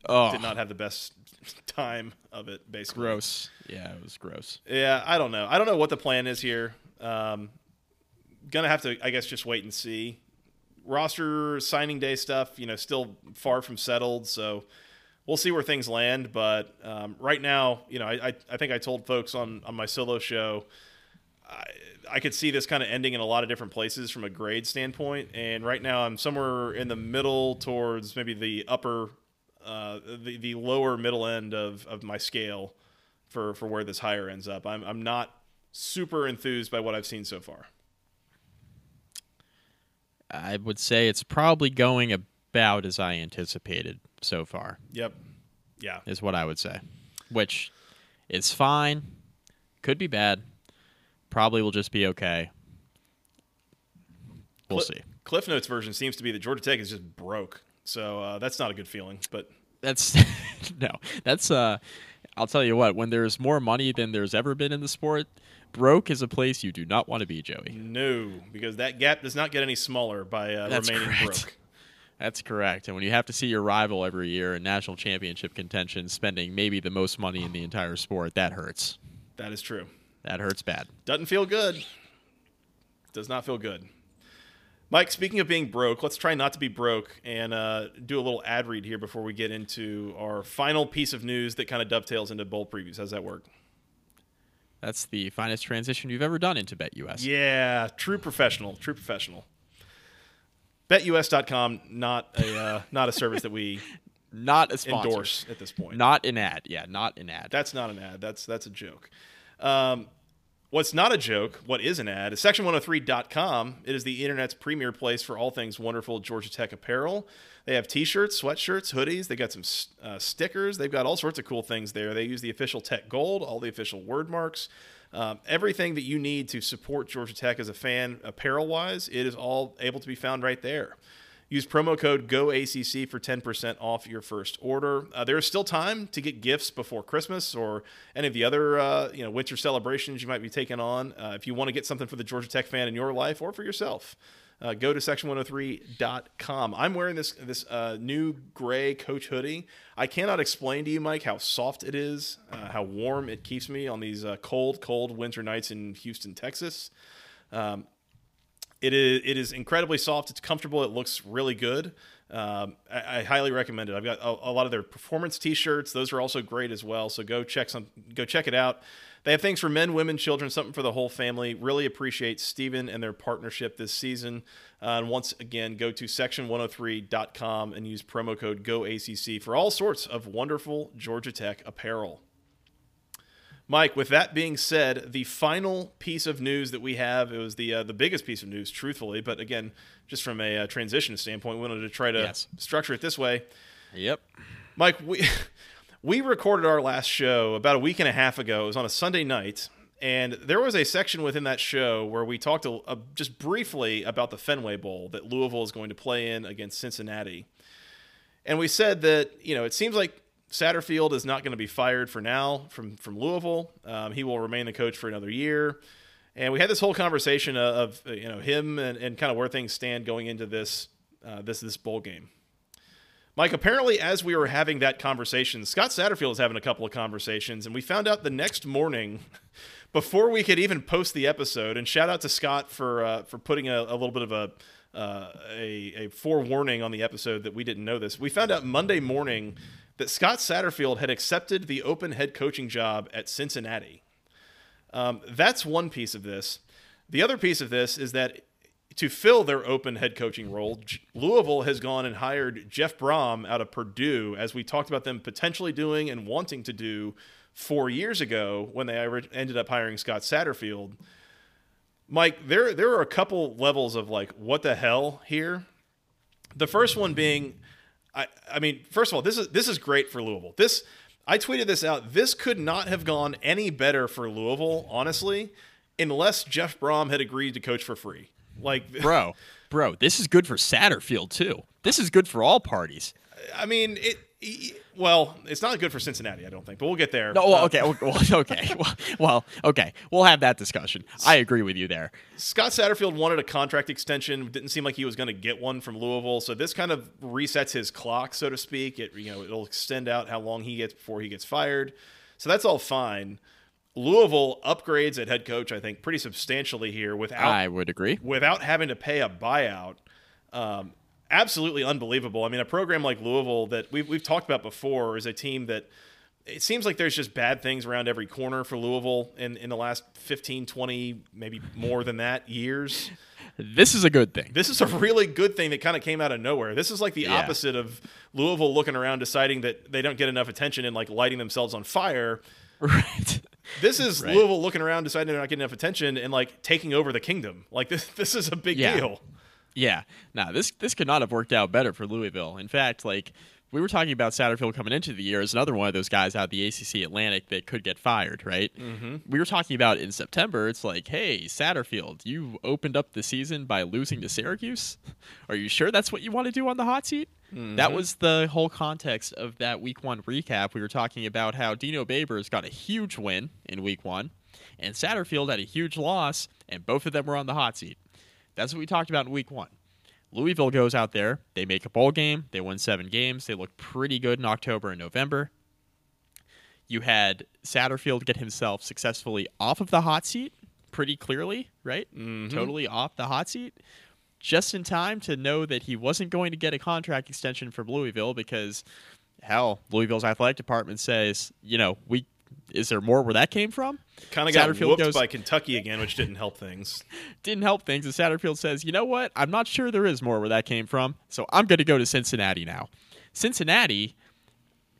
S2: Oh,
S1: did not have the best *laughs* time of it. Basically,
S2: gross. Yeah, it was gross.
S1: Yeah, I don't know. I don't know what the plan is here. Um, gonna have to, I guess, just wait and see. Roster signing day stuff, you know, still far from settled. So we'll see where things land. But um, right now, you know, I, I, I think I told folks on on my solo show. I, I could see this kind of ending in a lot of different places from a grade standpoint, and right now I'm somewhere in the middle towards maybe the upper, uh, the the lower middle end of, of my scale for for where this hire ends up. I'm I'm not super enthused by what I've seen so far.
S2: I would say it's probably going about as I anticipated so far.
S1: Yep. Yeah.
S2: Is what I would say. Which is fine. Could be bad. Probably will just be okay. We'll
S1: Cli-
S2: see.
S1: Cliff Notes version seems to be that Georgia Tech is just broke, so uh, that's not a good feeling. But
S2: That's *laughs* no. That's uh I'll tell you what, when there's more money than there's ever been in the sport, broke is a place you do not want to be, Joey.
S1: no, because that gap does not get any smaller by uh, remaining
S2: correct.
S1: broke.
S2: That's correct. And when you have to see your rival every year in national championship contention spending maybe the most money in the entire sport, that hurts.
S1: That is true.
S2: That hurts bad.
S1: Doesn't feel good. Does not feel good. Mike, speaking of being broke, let's try not to be broke and uh, do a little ad read here before we get into our final piece of news that kind of dovetails into bowl previews. How's that work?
S2: That's the finest transition you've ever done into BetUS.
S1: Yeah, true professional, true professional. BetUS.com, not a uh, not a service that we *laughs*
S2: Not a sponsor.
S1: endorse at this point.
S2: Not an ad. Yeah, not an ad.
S1: That's not an ad. That's that's a joke. Um, what's not a joke, what is an ad, is section103.com. It is the internet's premier place for all things wonderful Georgia Tech apparel. They have t-shirts, sweatshirts, hoodies. They got some uh, stickers. They've got all sorts of cool things there. They use the official Tech Gold, all the official word marks. Um, everything that you need to support Georgia Tech as a fan, apparel wise, it is all able to be found right there. Use promo code GOACC for 10% off your first order. Uh, there is still time to get gifts before Christmas or any of the other uh, you know winter celebrations you might be taking on. Uh, if you want to get something for the Georgia Tech fan in your life or for yourself, uh, go to section103.com. I'm wearing this this uh, new gray Coach hoodie. I cannot explain to you, Mike, how soft it is, uh, how warm it keeps me on these cold, cold winter nights in Houston, Texas. Um, it is it is incredibly soft. It's comfortable. It looks really good. Um, I, I highly recommend it. I've got a, a lot of their performance T-shirts. Those are also great as well. So go check some go check it out. They have things for men, women, children, something for the whole family. Really appreciate Steven and their partnership this season. Uh, and once again, go to section103.com and use promo code GOACC for all sorts of wonderful Georgia Tech apparel. Mike, with that being said, the final piece of news that we have, it was the uh, the biggest piece of news, truthfully, but again, just from a uh, transition standpoint, we wanted to try to
S2: Yes.
S1: structure it this way.
S2: Yep.
S1: Mike, we *laughs* we recorded our last show about a week and a half ago. It was on a Sunday night, and there was a section within that show where we talked a, a- just briefly about the Fenway Bowl that Louisville is going to play in against Cincinnati. And we said that you know it seems like Satterfield is not going to be fired for now from from Louisville. Um, he will remain the coach for another year. And we had this whole conversation of, of you know him and, and kind of where things stand going into this uh, this this bowl game. Mike, apparently, as we were having that conversation, Scott Satterfield is having a couple of conversations, and we found out the next morning, *laughs* before we could even post the episode. And shout out to Scott for uh, for putting a, a little bit of a, uh, a a forewarning on the episode that we didn't know this. We found out Monday morning that Scott Satterfield had accepted the open head coaching job at Cincinnati. Um, that's one piece of this. The other piece of this is that to fill their open head coaching role, Louisville has gone and hired Jeff Brohm out of Purdue, as we talked about them potentially doing and wanting to do four years ago when they ended up hiring Scott Satterfield. Mike, there there are a couple levels of like what the hell here. The first one being, I I mean, first of all, this is this is great for Louisville. This I tweeted this out. This could not have gone any better for Louisville, honestly, unless Jeff Brohm had agreed to coach for free. Like, *laughs*
S2: bro, bro, this is good for Satterfield too. This is good for all parties.
S1: I mean, it. Well, it's not good for Cincinnati, I don't think, but we'll get there.
S2: No, well, uh, okay, well, *laughs* okay, well, well, okay, we'll have that discussion. I agree with you there.
S1: Scott Satterfield wanted a contract extension. Didn't seem like he was going to get one from Louisville, so this kind of resets his clock, so to speak. It you know it'll extend out how long he gets before he gets fired. So that's all fine. Louisville upgrades at head coach, I think, pretty substantially here without
S2: I would agree
S1: without having to pay a buyout. Um, absolutely unbelievable. I mean, a program like Louisville that we've, we've talked about before is a team that it seems like there's just bad things around every corner for Louisville in, in the last 15, 20, maybe more than that years.
S2: This is a good thing.
S1: This is a really good thing that kind of came out of nowhere. This is like the yeah. opposite of Louisville looking around deciding that they don't get enough attention and like lighting themselves on fire. *laughs*
S2: Right.
S1: This is right. Louisville looking around deciding they're not getting enough attention and like taking over the kingdom. Like this this is a big
S2: yeah.
S1: deal.
S2: Yeah, no, this this could not have worked out better for Louisville. In fact, like we were talking about Satterfield coming into the year as another one of those guys out of the ACC Atlantic that could get fired, right?
S1: Mm-hmm.
S2: We were talking about in September. It's like, hey, Satterfield, you opened up the season by losing to Syracuse. *laughs* Are you sure that's what you want to do on the hot seat? Mm-hmm. That was the whole context of that Week One recap. We were talking about how Dino Babers got a huge win in Week One, and Satterfield had a huge loss, and both of them were on the hot seat. That's what we talked about in week one. Louisville goes out there, they make a bowl game, they win seven games, they look pretty good in October and November. You had Satterfield get himself successfully off of the hot seat pretty clearly, right?
S1: Mm-hmm.
S2: Totally off the hot seat. Just in time to know that he wasn't going to get a contract extension from Louisville because, hell, Louisville's athletic department says, you know, we is there more where that came from?
S1: Kind of got whooped goes, by Kentucky again, which didn't help things. *laughs*
S2: didn't help things. And Satterfield says, you know what? I'm not sure there is more where that came from, so I'm going to go to Cincinnati now. Cincinnati,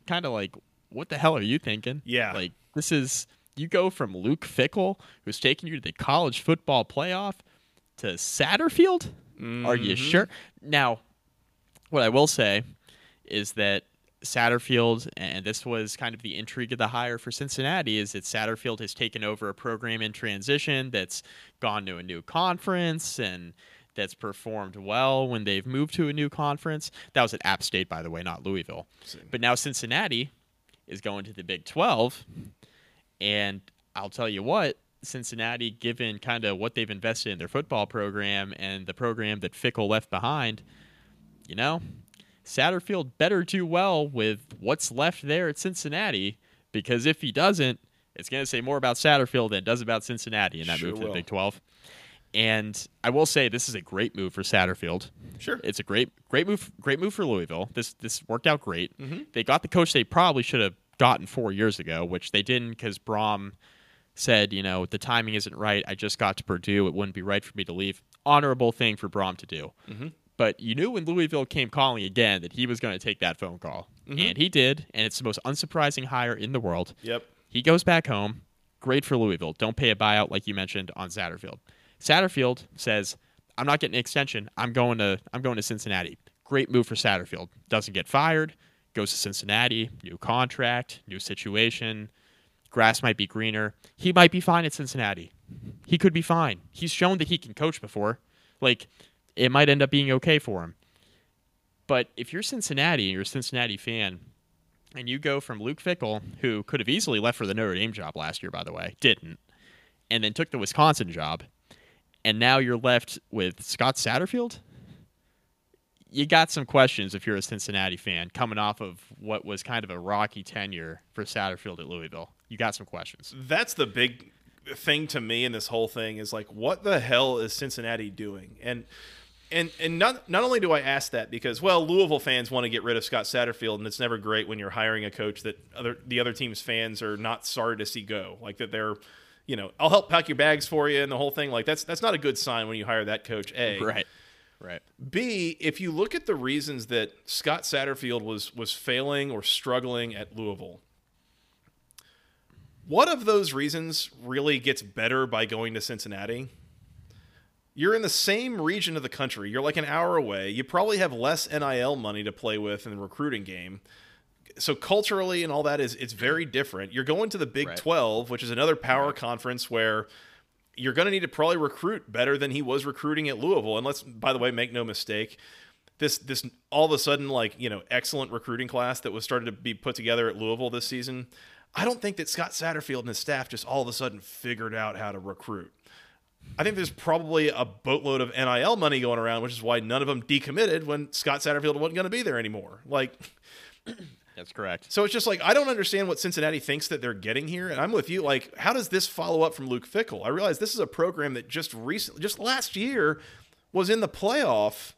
S2: kind of like, what the hell are you thinking?
S1: Yeah.
S2: Like, this is, you go from Luke Fickell, who's taking you to the college football playoff, to Satterfield?
S1: Mm-hmm.
S2: Are you sure? Now, what I will say is that Satterfield, and this was kind of the intrigue of the hire for Cincinnati, is that Satterfield has taken over a program in transition that's gone to a new conference and that's performed well when they've moved to a new conference. That was at App State, by the way, not Louisville. But now Cincinnati is going to the Big 12. And I'll tell you what, Cincinnati, given kind of what they've invested in their football program and the program that Fickell left behind, you know, Satterfield better do well with what's left there at Cincinnati because if he doesn't, it's going to say more about Satterfield than it does about Cincinnati in that
S1: sure
S2: move
S1: will.
S2: to the Big 12. And I will say this is a great move for Satterfield.
S1: Sure,
S2: it's a great, great move, great move for Louisville. This this worked out great.
S1: Mm-hmm.
S2: They got the coach they probably should have gotten four years ago, which they didn't because Brohm said, you know, the timing isn't right. I just got to Purdue. It wouldn't be right for me to leave. Honorable thing for Brohm to do.
S1: Mm-hmm.
S2: But you knew when Louisville came calling again that he was going to take that phone call.
S1: Mm-hmm.
S2: And he did. And it's the most unsurprising hire in the world.
S1: Yep.
S2: He goes back home. Great for Louisville. Don't pay a buyout like you mentioned on Satterfield. Satterfield says, I'm not getting an extension. I'm going to I'm going to Cincinnati. Great move for Satterfield. Doesn't get fired. Goes to Cincinnati. New contract, new situation. Grass might be greener. He might be fine at Cincinnati. He could be fine. He's shown that he can coach before. Like it might end up being okay for him. But if you're Cincinnati and you're a Cincinnati fan, and you go from Luke Fickell, who could have easily left for the Notre Dame job last year, by the way, didn't, and then took the Wisconsin job, and now you're left with Scott Satterfield, you got some questions if you're a Cincinnati fan coming off of what was kind of a rocky tenure for Satterfield at Louisville. You got some questions.
S1: That's the big thing to me in this whole thing is like, what the hell is Cincinnati doing? And and and not not only do I ask that because well Louisville fans want to get rid of Scott Satterfield and it's never great when you're hiring a coach that other the other team's fans are not sorry to see go. Like that they're you know I'll help pack your bags for you and the whole thing. Like that's that's not a good sign when you hire that coach A. *laughs*
S2: Right. Right.
S1: B if you look at the reasons that Scott Satterfield was was failing or struggling at Louisville what of those reasons really gets better by going to Cincinnati You're in the same region of the country. You're like an hour away. You probably have less NIL money to play with in the recruiting game. So culturally and all that is it's very different. You're going to the Big
S2: Right.
S1: 12, which is another power conference where you're going to need to probably recruit better than he was recruiting at Louisville. And let's, by the way, make no mistake, this this all of a sudden like you know excellent recruiting class that was started to be put together at Louisville this season. I don't think that Scott Satterfield and his staff just all of a sudden figured out how to recruit. I think there's probably a boatload of NIL money going around, which is why none of them decommitted when Scott Satterfield wasn't going to be there anymore. Like, *clears throat*
S2: That's correct.
S1: so it's just like I don't understand what Cincinnati thinks that they're getting here, and I'm with you. Like, how does this follow up from Luke Fickell? I realize this is a program that just recently, just last year, was in the playoff,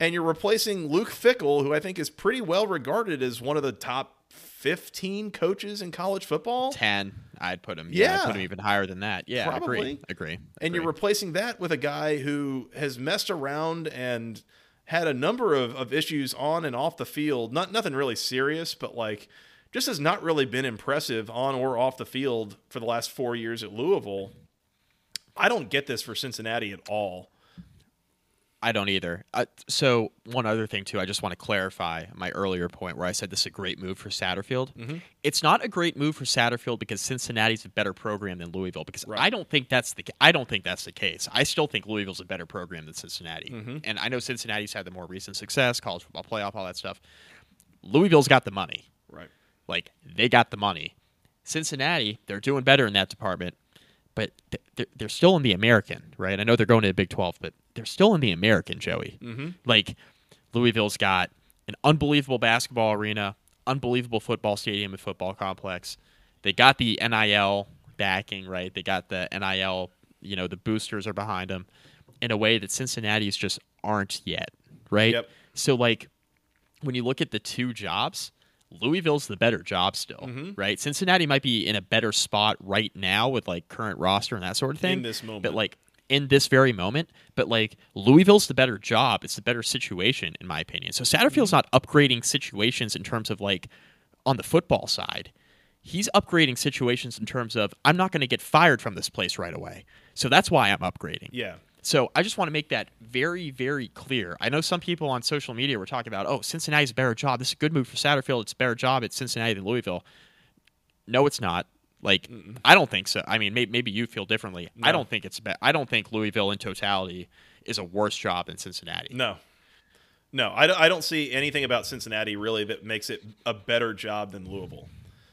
S1: and you're replacing Luke Fickell, who I think is pretty well regarded as one of the top 15 coaches in college football.
S2: Ten, I'd put him. Yeah, I'd put him even higher than that. Yeah,
S1: Probably.
S2: agree, agree.
S1: And you're replacing that with a guy who has messed around and had a number of, of issues on and off the field. Not nothing really serious, but like just has not really been impressive on or off the field for the last four years at Louisville. I don't get this for Cincinnati at all.
S2: I don't either. Uh, so one other thing too, I just want to clarify my earlier point where I said this is a great move for Satterfield.
S1: Mm-hmm.
S2: It's not a great move for Satterfield because Cincinnati's a better program than Louisville. Because
S1: Right.
S2: I don't think that's the I don't think that's the case. I still think Louisville's a better program than Cincinnati.
S1: Mm-hmm.
S2: And I know Cincinnati's had the more recent success, college football playoff, all that stuff. Louisville's got the money.
S1: Right.
S2: Like they got the money. Cincinnati, they're doing better in that department, but they're, they're still in the American, right? I know they're going to the Big 12, but they're still in the American, Joey. Mm-hmm. Like Louisville's got an unbelievable basketball arena, unbelievable football stadium and football complex. They got the NIL backing, right? They got the NIL, you know, the boosters are behind them in a way that Cincinnati's just aren't yet, right?
S1: Yep.
S2: So like when you look at the two jobs, Louisville's the better job still,
S1: Mm-hmm.
S2: right? Cincinnati might be in a better spot right now with like current roster and that sort of thing.
S1: In this moment.
S2: But like in this very moment, but like Louisville's the better job. It's the better situation in my opinion. So Satterfield's mm-hmm. not upgrading situations in terms of like on the football side. He's upgrading situations in terms of I'm not going to get fired from this place right away. So that's why I'm upgrading.
S1: Yeah.
S2: So I just want to make that very, very clear. I know some people on social media were talking about, oh, Cincinnati's a better job. This is a good move for Satterfield. It's a better job at Cincinnati than Louisville. No, it's not. Like, I don't think so. I mean, maybe, maybe you feel differently. I don't think it's. Be- I don't think Louisville in totality is a worse job than Cincinnati.
S1: No. No, I don't, I don't see anything about Cincinnati really that makes it a better job than Louisville.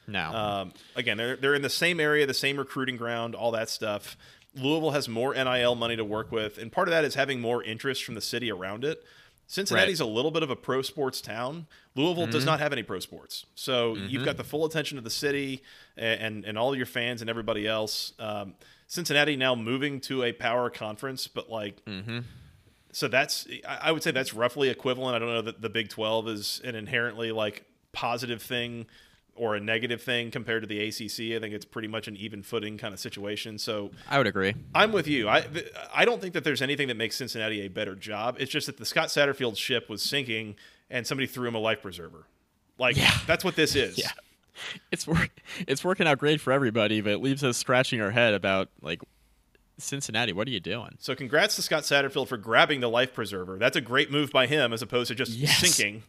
S2: No.
S1: Um, again, they're they're in the same area, the same recruiting ground, all that stuff. Louisville has more NIL money to work with, and part of that is having more interest from the city around it. Cincinnati's a little bit of a pro sports town. Louisville
S2: Mm-hmm.
S1: does not have any pro sports, so you've got the full attention of the city and and, and all your fans and everybody else. Um, Cincinnati now moving to a power conference, but like
S2: Mm-hmm.
S1: so that's I I would say that's roughly equivalent. I don't know that the Big Twelve is an inherently like positive thing or a negative thing compared to the ACC. I think it's pretty much an even footing kind of situation. So
S2: I would agree.
S1: I'm with you. I th- I don't think that there's anything that makes Cincinnati a better job. It's just that the Scott Satterfield ship was sinking and somebody threw him a life preserver. Like that's what this is.
S2: Yeah. It's work. It's working out great for everybody, but it leaves us scratching our head about like Cincinnati. What are you doing?
S1: So congrats to Scott Satterfield for grabbing the life preserver. That's a great move by him as opposed to just
S2: Yes.
S1: sinking.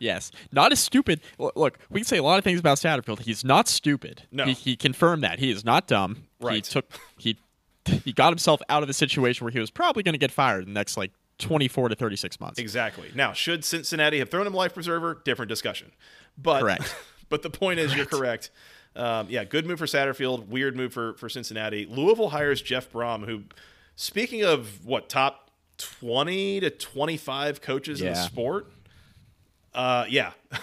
S2: Yes, not as stupid. Look, we can say a lot of things about Satterfield. He's not stupid.
S1: No.
S2: he, he confirmed that he is not dumb.
S1: Right.
S2: He took he he got himself out of a situation where he was probably going to get fired in the next like twenty four to thirty six months.
S1: Exactly. Now, should Cincinnati have thrown him a life preserver? Different discussion. But
S2: Correct. *laughs*
S1: but the point is, you're correct. Um, yeah, good move for Satterfield. Weird move for for Cincinnati. Louisville hires Jeff Brohm, who, speaking of what top twenty to twenty five coaches in the sport. Uh, yeah. *laughs*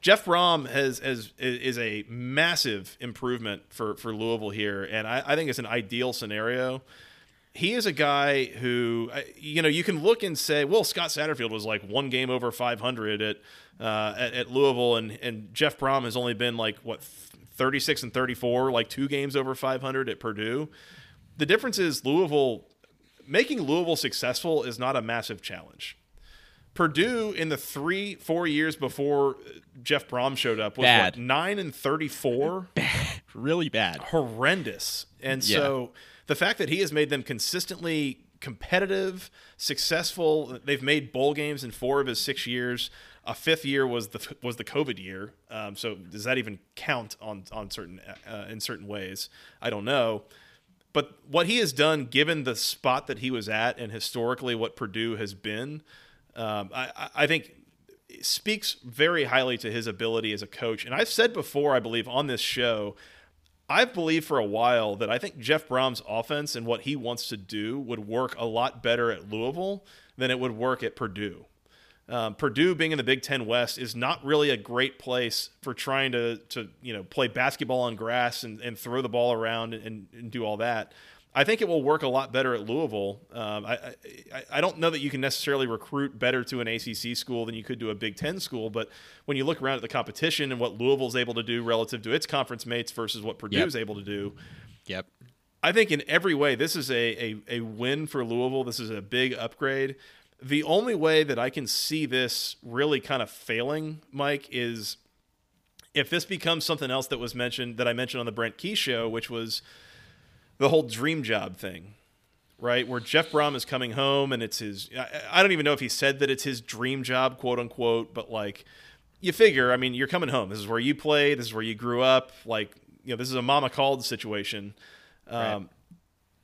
S1: Jeff Brohm has, has is a massive improvement for, for Louisville here, and I, I think it's an ideal scenario he is a guy who you know you can look and say, well, Scott Satterfield was like one game over 500 at uh, at, at Louisville, and and Jeff Brohm has only been like what 36 and 34, like two games over 500 at Purdue. The difference is Louisville making Louisville successful is not a massive challenge. Purdue in the three four years before Jeff Brohm showed up was
S2: Bad.
S1: what nine and 34 *laughs*
S2: Really bad.
S1: horrendous. And
S2: Yeah.
S1: so the fact that he has made them consistently competitive, successful. They've made bowl games in four of his six years. A fifth year was the was the COVID year. Um, so does that even count on on certain uh, in certain ways? I don't know. But what he has done, given the spot that he was at, and historically what Purdue has been, um, I, I think speaks very highly to his ability as a coach. And I've said before, I believe on this show, I've believed for a while that I think Jeff Brohm's offense and what he wants to do would work a lot better at Louisville than it would work at Purdue. Um, Purdue being in the Big Ten West is not really a great place for trying to to you know play basketball on grass and, and throw the ball around and, and do all that. I think it will work a lot better at Louisville. Um, I, I, I don't know that you can necessarily recruit better to an ACC school than you could to a Big Ten school, but when you look around at the competition and what Louisville's able to do relative to its conference mates versus what Purdue is able to do,
S2: yep.
S1: I think in every way this is a, a, a win for Louisville. This is a big upgrade. The only way that I can see this really kind of failing, Mike, is if this becomes something else that was mentioned that I mentioned on the Brent Key show, which was the whole dream job thing, right? Where Jeff Brohm is coming home and it's his, I, don't even know if he said that it's his dream job, quote unquote, but like, you figure, I mean, you're coming home. This is where you play. This is where you grew up. Like, you know, this is a mama called situation. Um, right.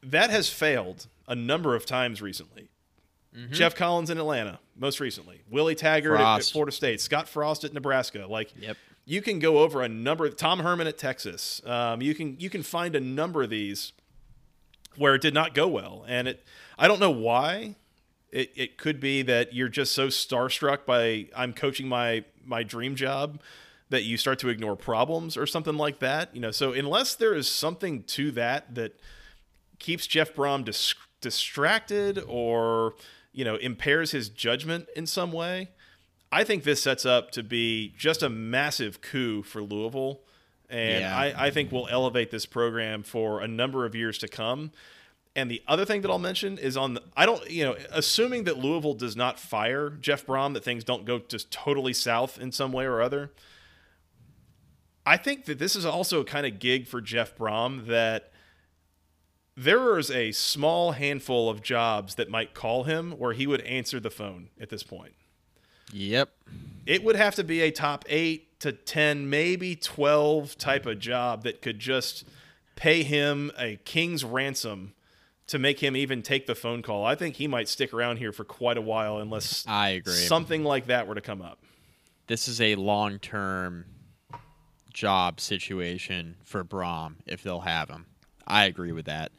S1: That has failed a number of times recently. Mm-hmm. Geoff Collins in Atlanta, most recently. Willie Taggart at, at, Florida State. Scott Frost at Nebraska. Like,
S2: yep.
S1: you can go over a number. Of, Tom Herman at Texas. Um, you can you can find a number of these where it did not go well, and it. I don't know why. It it could be that you're just so starstruck by I'm coaching my my dream job that you start to ignore problems or something like that. You know, so unless there is something to that that keeps Jeff Brohm dis- distracted or you know, impairs his judgment in some way, I think this sets up to be just a massive coup for Louisville. And yeah. I, I think we'll elevate this program for a number of years to come. And the other thing that I'll mention is on the, I don't, you know, assuming that Louisville does not fire Jeff Brohm that things don't go just totally south in some way or other. I think that this is also a kind of gig for Jeff Brohm that there is a small handful of jobs that might call him where he would answer the phone at this point.
S2: Yep.
S1: It would have to be a top eight to 10, maybe 12 type of job that could just pay him a king's ransom to make him even take the phone call. I think he might stick around here for quite a while unless
S2: I agree.
S1: something like that were to come up.
S2: This is a long term job situation for Brohm if they'll have him. I agree with that.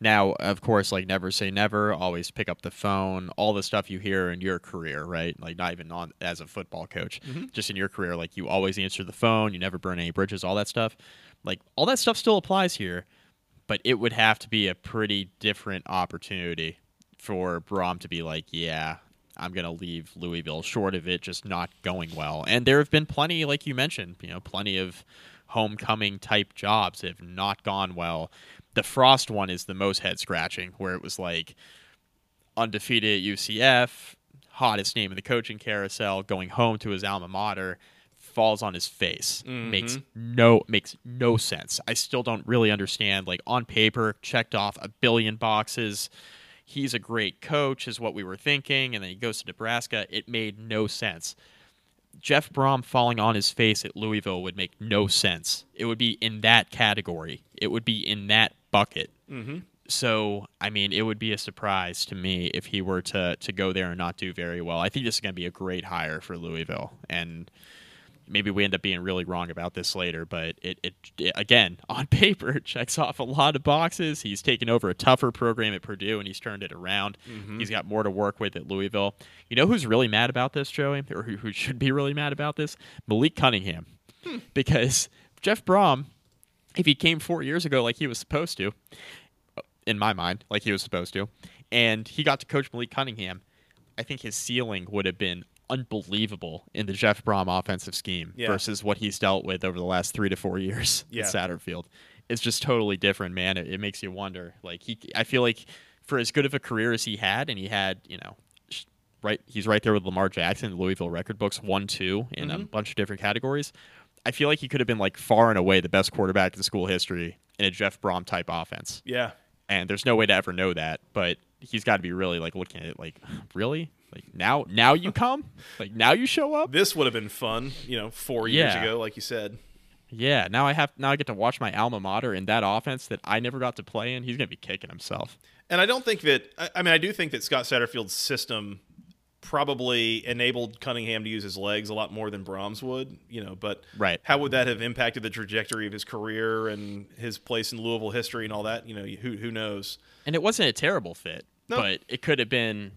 S2: Now, of course, like never say never, always pick up the phone, all the stuff you hear in your career, right? Like not even on as a football coach, mm-hmm. just in your career, like you always answer the phone, you never burn any bridges, all that stuff. Like all that stuff still applies here, but it would have to be a pretty different opportunity for Brohm to be like, yeah, I'm going to leave Louisville short of it just not going well. And there have been plenty, like you mentioned, you know, plenty of homecoming type jobs have not gone well. The Frost one is the most head scratching, where it was like undefeated at UCF, hottest name in the coaching carousel, going home to his alma mater, falls on his face. Mm-hmm. Makes no makes no sense. I still don't really understand. Like on paper, checked off a billion boxes. He's a great coach, is what we were thinking, and then he goes to Nebraska. It made no sense. Jeff Brohm falling on his face at Louisville would make no sense. It would be in that category. It would be in that bucket. Mm-hmm. So, I mean, it would be a surprise to me if he were to to go there and not do very well. I think this is going to be a great hire for Louisville, and maybe we end up being really wrong about this later, but it, it, it, again *laughs* on paper it checks off a lot of boxes. He's taken over a tougher program at Purdue and he's turned it around. Mm-hmm. He's got more to work with at Louisville. You know who's really mad about this, Joey, or who, who should be really mad about this? Malik Cunningham, hmm. because Jeff Brohm, if he came four years ago like he was supposed to, in my mind, like he was supposed to, and he got to coach Malik Cunningham. I think his ceiling would have been unbelievable in the Jeff Brohm offensive scheme yeah. versus what he's dealt with over the last three to four years *laughs* yeah. at Satterfield. It's just totally different, man. It, it, makes you wonder. Like he, I feel like for as good of a career as he had, and he had, you know, right, he's right there with Lamar Jackson, Louisville record books, one, two in mm-hmm. a bunch of different categories. I feel like he could have been like far and away the best quarterback in school history in a Jeff Brohm type offense.
S1: Yeah.
S2: And there's no way to ever know that, but he's got to be really like looking at it like, really, like now now you come, like now you show up.
S1: This would have been fun, you know, four years
S2: Yeah.
S1: ago, like you said.
S2: Yeah, now I have now I get to watch my alma mater in that offense that I never got to play in. He's gonna be kicking himself.
S1: And I don't think that. I, I mean, I do think that Scott Satterfield's system probably enabled Cunningham to use his legs a lot more than Brohm's would. You know, but
S2: Right.
S1: how would that have impacted the trajectory of his career and his place in Louisville history and all that? You know, who who knows?
S2: And it wasn't a terrible fit,
S1: No.
S2: but it could have been.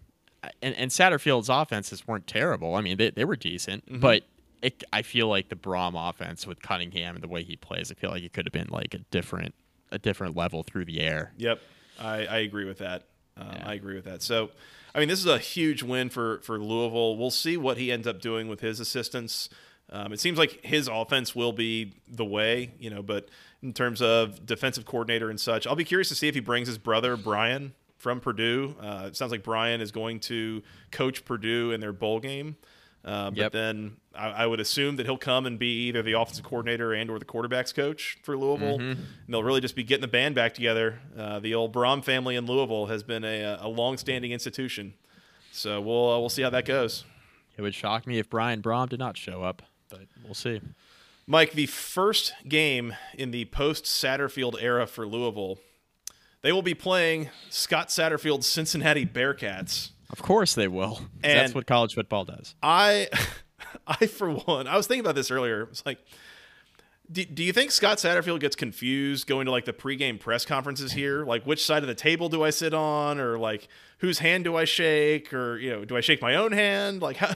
S2: And, and Satterfield's offenses weren't terrible. I mean, they, they were decent,
S1: Mm-hmm.
S2: but it, I feel like the Brohm offense with Cunningham and the way he plays, I feel like it could have been like a different a different level through the air.
S1: Yep, I, I agree with that. Um,
S2: Yeah.
S1: I agree with that. So, I mean, this is a huge win for for Louisville. We'll see what he ends up doing with his assistants. Um, it seems like his offense will be the way, you know. But in terms of defensive coordinator and such, I'll be curious to see if he brings his brother Brian from Purdue. Uh, it sounds like Brian is going to coach Purdue in their bowl game. Uh, but
S2: Yep.
S1: then I, I would assume that he'll come and be either the offensive coordinator and or the quarterbacks coach for Louisville.
S2: Mm-hmm.
S1: And they'll really just be getting the band back together. Uh, the old Brohm family in Louisville has been a, a long-standing institution. So we'll uh, we'll see how that goes.
S2: It would shock me if Brian Brohm did not show up, but we'll see.
S1: Mike, the first game in the post Satterfield era for Louisville, they will be playing Scott Satterfield's Cincinnati Bearcats.
S2: Of course they will. *laughs*
S1: And-
S2: That's what college football does.
S1: I, *laughs* I for one, I was thinking about this earlier. It's like, do, do you think Scott Satterfield gets confused going to like the pregame press conferences here? Like, which side of the table do I sit on, or like whose hand do I shake, or you know, do I shake my own hand? Like, *laughs* how,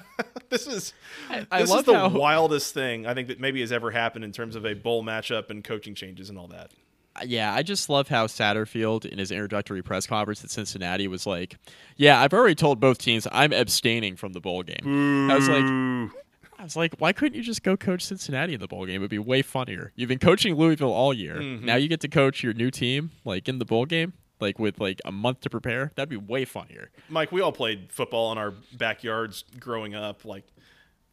S1: this is
S2: I
S1: this
S2: love
S1: is the
S2: how-
S1: wildest thing I think that maybe has ever happened in terms of a bowl matchup and coaching changes and all that.
S2: Yeah, I just love how Satterfield in his introductory press conference at Cincinnati was like, "Yeah, I've already told both teams I'm abstaining from the bowl game." I was like, I was like, why couldn't you just go coach Cincinnati in the bowl game? It'd be way funnier. You've been coaching Louisville all year. Mm-hmm. Now you get to coach your new team like in the bowl game, like with like a month to prepare. That'd be way funnier.
S1: Mike, we all played football in our backyards growing up. Like,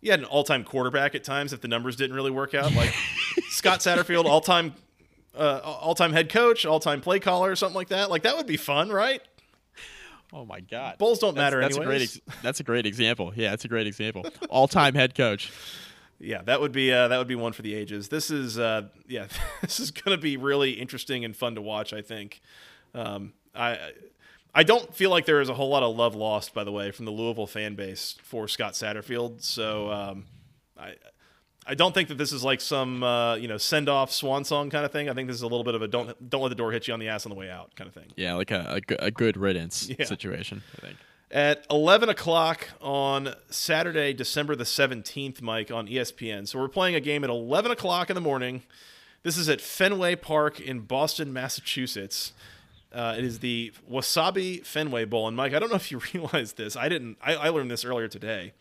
S1: you had an all-time quarterback at times if the numbers didn't really work out. Like *laughs* Scott Satterfield, all-time, uh, all-time head coach, all-time play caller, or something like that. Like that would be fun, right?
S2: Oh my god.
S1: Bowls don't
S2: That's-
S1: matter
S2: that's
S1: anyways.
S2: A great ex- that's a great example. Yeah, that's a great example. All-time head coach. *laughs*
S1: Yeah, that would be uh, that would be one for the ages. This is uh, yeah, *laughs* this is going to be really interesting and fun to watch. I think. Um, I I don't feel like there is a whole lot of love lost, by the way, from the Louisville fan base for Scott Satterfield. So um, I I don't think that this is like some uh, you know send off swan song kind of thing. I think this is a little bit of a don't don't let the door hit you on the ass on the way out kind of thing.
S2: Yeah, like a, a, a good riddance
S1: Yeah.
S2: situation. I think.
S1: at 11 o'clock on Saturday, December the 17th, Mike, on ESPN. So we're playing a game at 11 o'clock in the morning. This is at Fenway Park in Boston, Massachusetts. Uh, it is the Wasabi Fenway Bowl. And Mike, I don't know if you *laughs* realize this. I didn't. I, I learned this earlier today.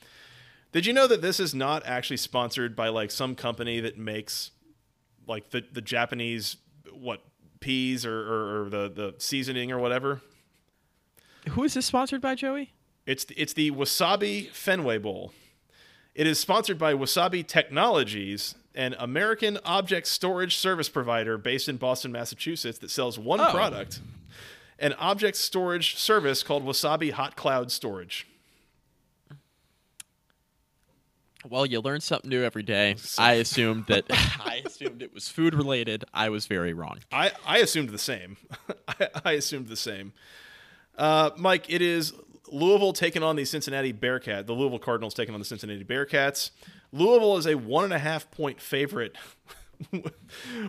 S1: Did you know that this is not actually sponsored by like some company that makes like the, the Japanese what peas or, or, or the the seasoning or whatever?
S2: Who is this sponsored by, Joey?
S1: It's the, it's the Wasabi Fenway Bowl. It is sponsored by Wasabi Technologies, an American object storage service provider based in Boston, Massachusetts, that sells one
S2: Oh.
S1: product, an object storage service called Wasabi Hot Cloud Storage.
S2: Well, you learn something new every day. *laughs* I assumed that *laughs* *laughs* I assumed it was food related. I was very wrong.
S1: I, I assumed the same. I, I assumed the same. Uh, Mike, it is Louisville taking on the Cincinnati Bearcat. The Louisville Cardinals taking on the Cincinnati Bearcats. Louisville is a one and a half point favorite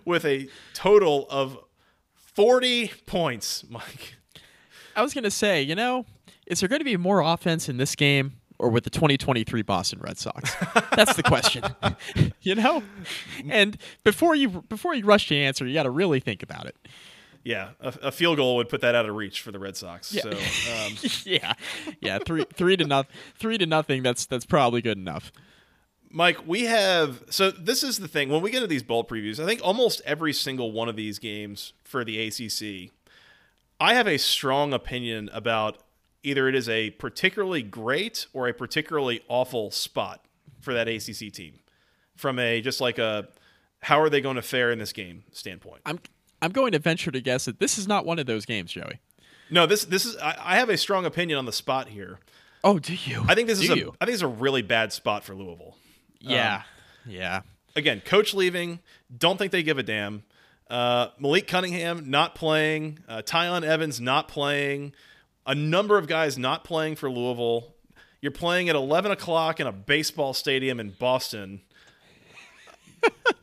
S1: with a total of 40 points, Mike.
S2: I was gonna say, you know, is there going to be more offense in this game or with the 2023 Boston Red Sox? *laughs* That's the question. *laughs* you know, and before you before you rush to answer, you got to really think about it.
S1: Yeah, a, a field goal would put that out of reach for the Red Sox.
S2: Yeah.
S1: So, um, *laughs*
S2: yeah, yeah, three three to nothing. Three to nothing. That's that's probably good enough.
S1: Mike, we have so this is the thing when we get to these bowl previews. I think almost every single one of these games for the ACC, I have a strong opinion about either it is a particularly great or a particularly awful spot for that ACC team, from a just like a how are they going to fare in this game standpoint.
S2: I'm I'm going to venture to guess that this is not one of those games, Joey.
S1: No, this this is I, I have a strong opinion on the spot here.
S2: Oh, do you?
S1: I think this
S2: do
S1: is a
S2: you?
S1: I think it's a really bad spot for Louisville.
S2: yeah, yeah.
S1: Again, coach leaving. Don't think they give a damn. Uh, Malik Cunningham not playing. Uh, Tiyon Evans not playing. A number of guys not playing for Louisville. You're playing at 11 o'clock in a baseball stadium in Boston.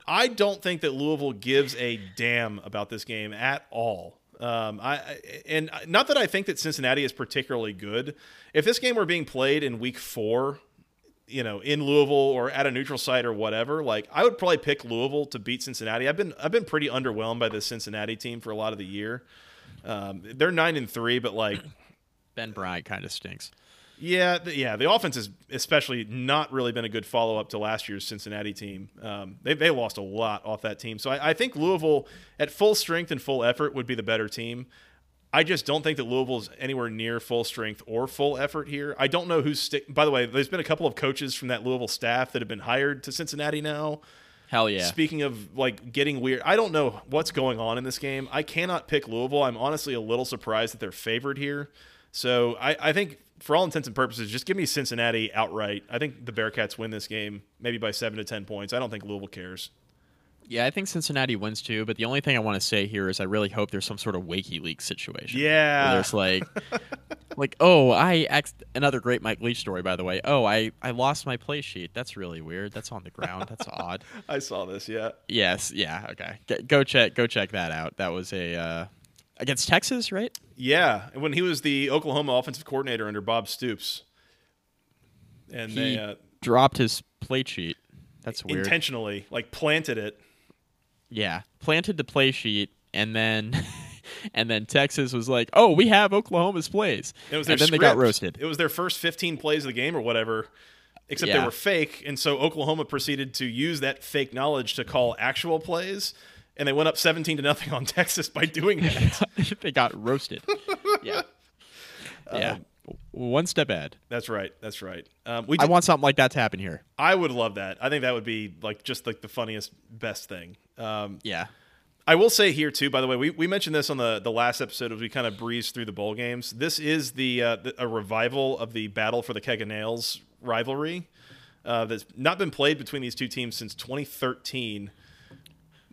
S1: I don't think that Louisville gives a damn about this game at all. Um, I and not that I think that Cincinnati is particularly good. If this game were being played in Week Four, you know, in Louisville or at a neutral site or whatever, like I would probably pick Louisville to beat Cincinnati. I've been I've been pretty underwhelmed by this Cincinnati team for a lot of the year. Um, they're nine and three, but like
S2: Ben Bryant kind of stinks.
S1: yeah, the, yeah, the offense has especially not really been a good follow up to last year's Cincinnati team. Um, they they lost a lot off that team, so I, I think Louisville at full strength and full effort would be the better team. I just don't think that Louisville's anywhere near full strength or full effort here. I don't know who's stick. By the way, there's been a couple of coaches from that Louisville staff that have been hired to Cincinnati now.
S2: Hell yeah.
S1: Speaking of like getting weird, I don't know what's going on in this game. I cannot pick Louisville. I'm honestly a little surprised that they're favored here. So I, I think for all intents and purposes, just give me Cincinnati outright. I think the Bearcats win this game, maybe by seven to ten points. I don't think Louisville cares.
S2: Yeah, I think Cincinnati wins too. But the only thing I want to say here is I really hope there's some sort of Mike Leach situation.
S1: Yeah.
S2: where there's like, *laughs* like, oh, I ex- another great Mike Leach story, by the way. Oh, I I lost my play sheet. That's really weird. That's on the ground. That's *laughs* odd.
S1: I saw this. Yeah.
S2: Yes. Yeah. Okay. G- go check. Go check that out. That was a uh, against Texas, right?
S1: Yeah, when he was the Oklahoma offensive coordinator under Bob Stoops, and
S2: He
S1: they uh,
S2: dropped his play sheet. That's weird.
S1: intentionally like planted it.
S2: Yeah, planted the play sheet, and then *laughs* and then Texas was like, "Oh, we have Oklahoma's plays,"
S1: It was their
S2: and then
S1: script.
S2: they got roasted.
S1: It was their first 15 plays of the game or whatever, except they were fake. And so Oklahoma proceeded to use that fake knowledge to call actual plays, and they went up 17 to nothing on Texas by doing *laughs* that. *laughs*
S2: they got roasted. *laughs* yeah, yeah. One step ahead.
S1: that's right. That's right. Um, we
S2: I want something like that to happen here.
S1: I would love that. I think that would be like just like the funniest, best thing. Um,
S2: Yeah.
S1: I will say here too. By the way, we, we mentioned this on the, the last episode as we kind of breezed through the bowl games. This is the, uh, the a revival of the battle for the keg of nails rivalry uh, that's not been played between these two teams since 2013.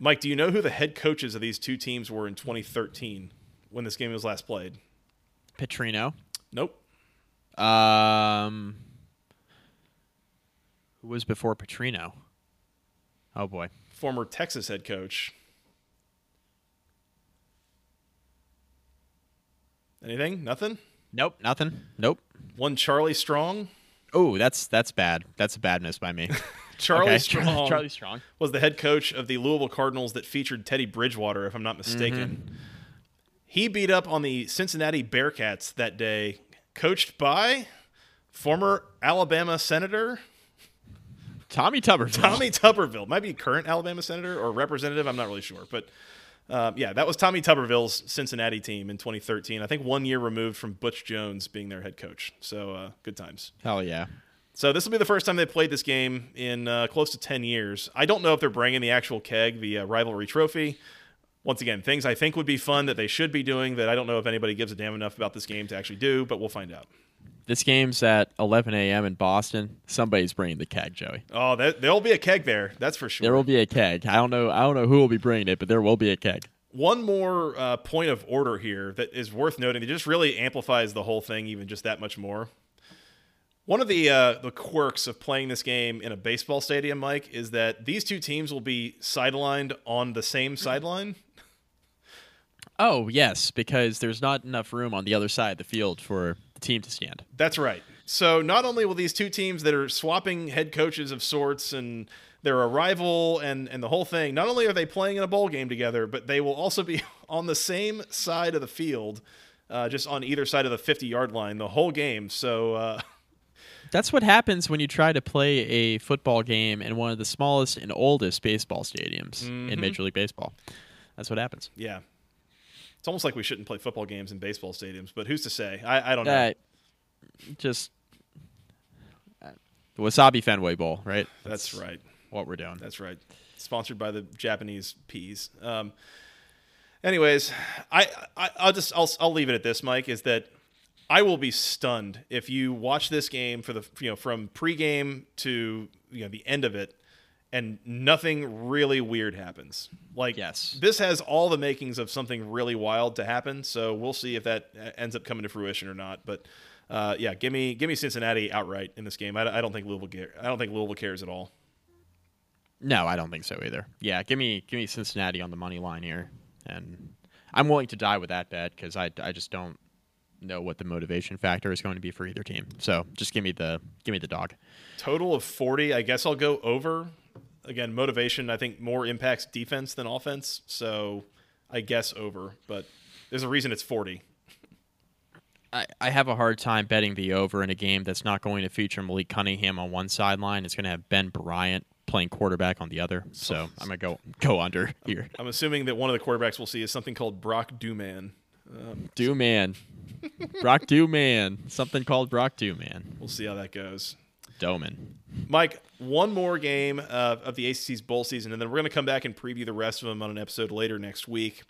S1: Mike, do you know who the head coaches of these two teams were in 2013 when this game was last played?
S2: Petrino.
S1: Nope.
S2: Um, who was before Petrino? Oh boy.
S1: Former Texas head coach. Anything? Nothing.
S2: Nope. Nothing. Nope.
S1: One Charlie Strong.
S2: Oh, that's that's bad. That's a bad miss by me. *laughs*
S1: Charlie
S2: Okay.
S1: Strong. *laughs*
S2: Charlie Strong.
S1: was the head coach of the Louisville Cardinals that featured Teddy Bridgewater, if I'm not mistaken.
S2: Mm-hmm.
S1: He beat up on the Cincinnati Bearcats that day, coached by former Alabama Senator
S2: Tommy Tuberville.
S1: Tommy Tuberville. Might be current Alabama Senator or representative. I'm not really sure. But um, yeah, that was Tommy Tuberville's Cincinnati team in 2013. I think one year removed from Butch Jones being their head coach. So uh, good times.
S2: Hell yeah.
S1: So this will be the first time they played this game in uh, close to 10 years. I don't know if they're bringing the actual keg, the uh, rivalry trophy. Once again, things I think would be fun that they should be doing that I don't know if anybody gives a damn enough about this game to actually do, but we'll find out.
S2: This game's at 11 a.m. in Boston. Somebody's bringing the keg, Joey.
S1: Oh, that, there'll be a keg there. That's for sure.
S2: There will be a keg. I don't know. I don't know who will be bringing it, but there will be a keg.
S1: One more uh, point of order here that is worth noting It just really amplifies the whole thing even just that much more. One of the uh, the quirks of playing this game in a baseball stadium, Mike, is that these two teams will be sidelined on the same sideline.
S2: Oh yes, because there's not enough room on the other side of the field for the team to stand.
S1: That's right. So not only will these two teams that are swapping head coaches of sorts and their arrival and and the whole thing, not only are they playing in a bowl game together, but they will also be *laughs* on the same side of the field, uh, just on either side of the 50 yard line the whole game. So uh, *laughs*
S2: That's what happens when you try to play a football game in one of the smallest and oldest baseball stadiums in Major League Baseball. That's what happens.
S1: yeah, it's almost like we shouldn't play football games in baseball stadiums, but who's to say? I, I don't know.
S2: Uh, just the Wasabi Fenway Bowl, right? *sighs*
S1: That's right.
S2: What we're doing.
S1: That's right. Sponsored by the Japanese peas. Um, Anyways, I, I I'll just I'll I'll leave it at this, Mike. Is that I will be stunned if you watch this game for the you know from pregame to you know the end of it, and nothing really weird happens. Like
S2: Yes.
S1: this has all the makings of something really wild to happen. So we'll see if that uh, ends up coming to fruition or not. But uh, yeah, give me give me Cincinnati outright in this game. I, I don't think Louisville care, I don't think Louisville cares at all.
S2: No, I don't think so either. Yeah, give me give me Cincinnati on the money line here, and I'm willing to die with that bet because I, I just don't know what the motivation factor is going to be for either team. So just give me the give me the dog.
S1: Total of forty. I guess I'll go over. Again, motivation. I think more impacts defense than offense. So I guess over. But there's a reason it's forty.
S2: I, I have a hard time betting the over in a game that's not going to feature Malik Cunningham on one sideline. It's going to have Ben Bryant playing quarterback on the other. So I'm going to go go under here.
S1: I'm assuming that one of the quarterbacks we'll see is something called Brock Duman.
S2: Dewman. Brock Dewman. Something called Brock Dewman.
S1: We'll see how that goes.
S2: Doman.
S1: Mike, one more game uh, of the ACC's bowl season, and then we're going to come back and preview the rest of them on an episode later next week.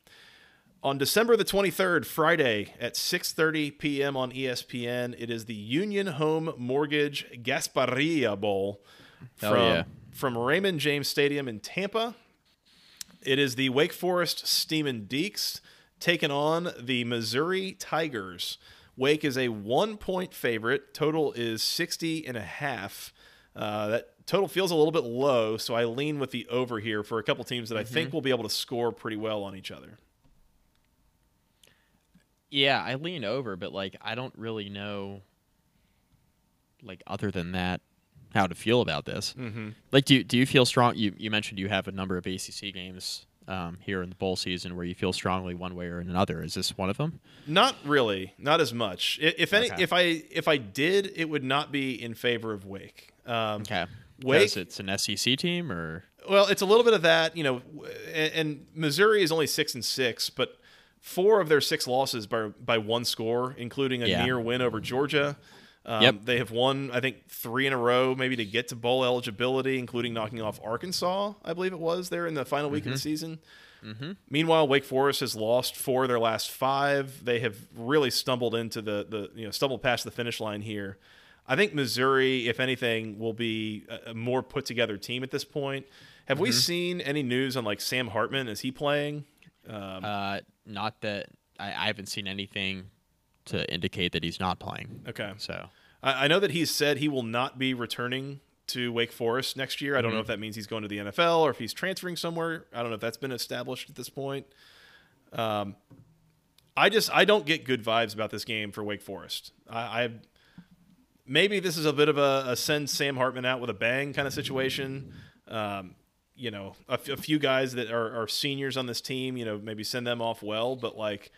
S1: On December the 23rd, Friday at 6:30 p.m. on ESPN, it is the Union Home Mortgage Gasparilla Bowl
S2: Hell
S1: from
S2: yeah.
S1: from Raymond James Stadium in Tampa. It is the Wake Forest Steamin' Deeks taking on the Missouri Tigers. Wake is a one point favorite. Total is 60 and a half. Uh, that total feels a little bit low, so I lean with the over here for a couple teams that I think will be able to score pretty well on each other.
S2: Yeah, I lean over, but like I don't really know, like other than that, how to feel about this. Mm-hmm. Like, do do you feel strong? You you mentioned you have a number of ACC games um, here in the bowl season where you feel strongly one way or another. Is this one of them?
S1: Not really, not as much. If any,
S2: Okay.
S1: if I if I did, it would not be in favor of Wake. Um,
S2: Okay,
S1: Wake-
S2: it's an SEC team, or
S1: Well, it's a little bit of that, you know, and, and Missouri is only six and six, but four of their six losses by by one score, including a
S2: Yeah.
S1: near win over Georgia. Um,
S2: Yep.
S1: They have won, I think, three in a row, maybe to get to bowl eligibility, including knocking off Arkansas, I believe it was there in the final week of the season. Meanwhile, Wake Forest has lost four of their last five. They have really stumbled into the the you know stumbled past the finish line here. I think Missouri, if anything, will be a, more put together team at this point. Have we seen any news on like Sam Hartman? Is he playing? Um,
S2: uh, not that I, I haven't seen anything to indicate that he's not playing.
S1: okay,
S2: So
S1: I, I know that he's said he will not be returning to Wake Forest next year. I don't know if that means he's going to the NFL or if he's transferring somewhere. I don't know if that's been established at this point. Um, I just I don't get good vibes about this game for Wake Forest. I, I maybe this is a bit of a, a send Sam Hartman out with a bang kind of situation. Um, you know, a, f- a few guys that are, are seniors on this team, you know, maybe send them off well, but like.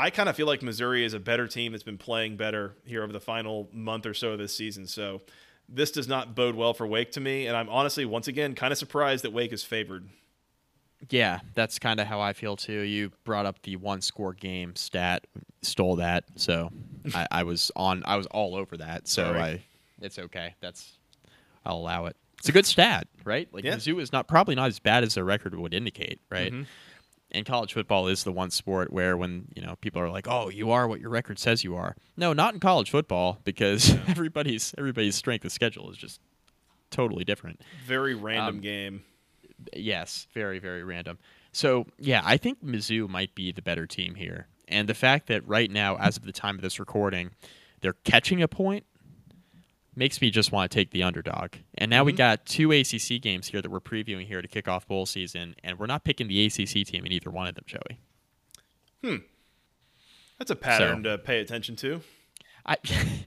S1: I kind of feel like Missouri is a better team that's been playing better here over the final month or so of this season. So this does not bode well for Wake to me, and I'm honestly once again kind of surprised that Wake is favored.
S2: Yeah, that's kind of how I feel too. You brought up the one score game stat, stole that, so *laughs* I, I was on. I was all over that. So. I, it's okay. That's I'll allow it. It's a good stat, right? Like
S1: Yeah.
S2: Mizzou is not probably not as bad as their record would indicate, right?
S1: Mm-hmm.
S2: And college football is the one sport where when you know people are like, "Oh, you are what your record says you are." No, not in college football because *laughs* everybody's everybody's strength of schedule is just totally different.
S1: Very random
S2: Um,
S1: game.
S2: Yes, very, very random. So, yeah, I think Mizzou might be the better team here. And the fact that right now, as of the time of this recording, they're catching a point makes me just want to take the underdog. And now we got two ACC games here that we're previewing here to kick off bowl season, and we're not picking the ACC team in either one of them, Joey. Hmm.
S1: That's a pattern to pay attention to.
S2: I, *laughs*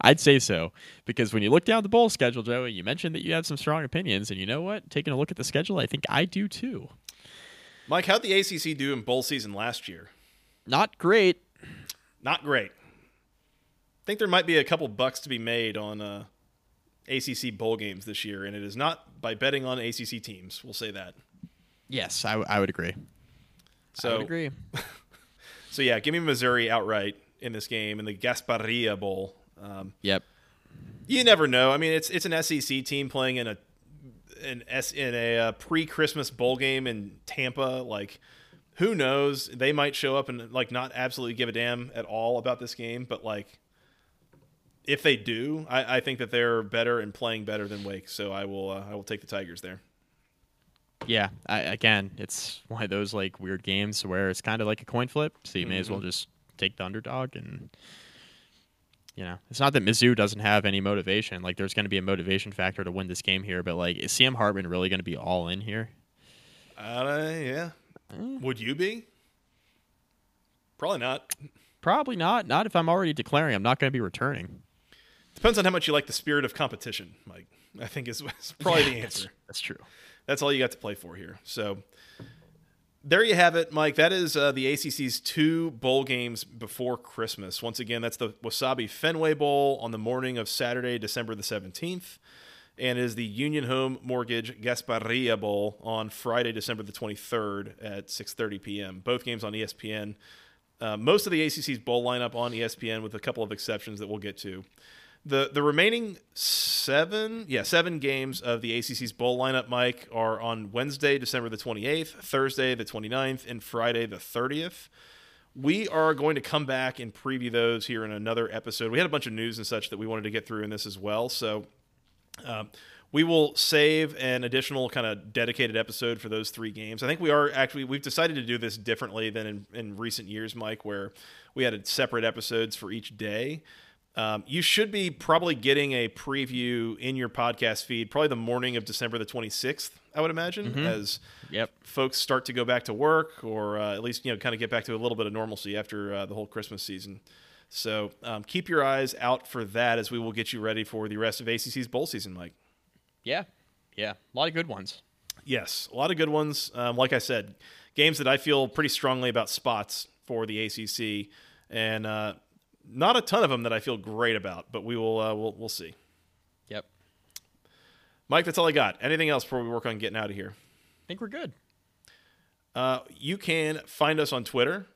S2: I'd say so because when you look down the bowl schedule, Joey, you mentioned that you have some strong opinions, and you know what? Taking a look at the schedule, I think I do too.
S1: Mike, how'd the ACC do in bowl season last year?
S2: Not great.
S1: Not great. I think there might be a couple bucks to be made on uh, ACC bowl games this year, and it is not by betting on ACC teams. We'll say that.
S2: Yes, I, w- I would agree. I would agree. *laughs*
S1: So yeah, give me Missouri outright in this game in the Gasparilla Bowl. Um,
S2: Yep.
S1: you never know. I mean, it's it's an SEC team playing in a an S in a uh, pre Christmas bowl game in Tampa. Like, who knows? They might show up and like not absolutely give a damn at all about this game, but like if they do, I, I think that they're better and playing better than Wake. So I will uh, I will take the Tigers there.
S2: Yeah, I, again, it's one of those like weird games where it's kind of like a coin flip. So you may as well
S1: Mm-hmm.
S2: just take the underdog and. You know, it's not that Mizzou doesn't have any motivation. Like, there's going to be a motivation factor to win this game here, but like, is Sam Hartman really going to be all in here?
S1: Uh, yeah. Would you be? Probably not.
S2: Probably not. Not if I'm already declaring I'm not going to be returning.
S1: Depends on how much you like the spirit of competition, Mike. I think is, *laughs* is probably the answer.
S2: That's true.
S1: That's all you got to play for here. So there you have it, Mike. That is uh, the ACC's two bowl games before Christmas. Once again, that's the Wasabi Fenway Bowl on the morning of Saturday, December the 17th, and is the Union Home Mortgage Gasparilla Bowl on Friday, December the 23rd at 6:30 p.m. Both games on ESPN. Uh, most of the ACC's bowl lineup on ESPN, with a couple of exceptions that we'll get to. The the remaining seven, yeah, seven games of the ACC's bowl lineup, Mike, are on Wednesday, December the 28th, Thursday the 29th, and Friday the 30th. We are going to come back and preview those here in another episode. We had a bunch of news and such that we wanted to get through in this as well, so um, we will save an additional kind of dedicated episode for those three games. I think we are actually we've decided to do this differently than in, in recent years, Mike, where we had separate episodes for each day. Um, you should be probably getting a preview in your podcast feed probably the morning of December the 26th, I would imagine, as
S2: Yep.
S1: folks start to go back to work or uh, at least you know kind of get back to a little bit of normalcy after uh, the whole Christmas season. So um, keep your eyes out for that as we will get you ready for the rest of ACC's bowl season, Mike.
S2: Yeah. Yeah. A lot of good ones.
S1: Yes, a lot of good ones. Um, like I said, games that I feel pretty strongly about spots for the ACC, and uh, not a ton of them that I feel great about. But we will uh, we'll, we'll see.
S2: Yep.
S1: Mike, that's all I got. Anything else before we work on getting out of here?
S2: I think we're good.
S1: Uh, you can find us on Twitter.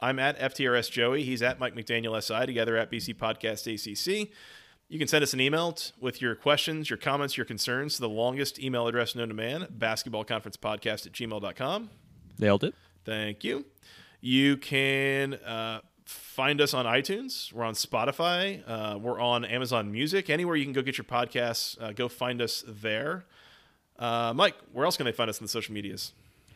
S1: I'm at FTRS Joey. He's at Mike McDaniel SI, together at BC Podcast ACC. You can send us an email t- with your questions, your comments, your concerns to the longest email address known to man, basketballconferencepodcast at gmail.com.
S2: Nailed it.
S1: Thank you. You can uh, find us on iTunes. We're on Spotify. Uh, we're on Amazon Music. Anywhere you can go get your podcasts, uh, go find us there. Uh, Mike, where else can they find us in the social medias?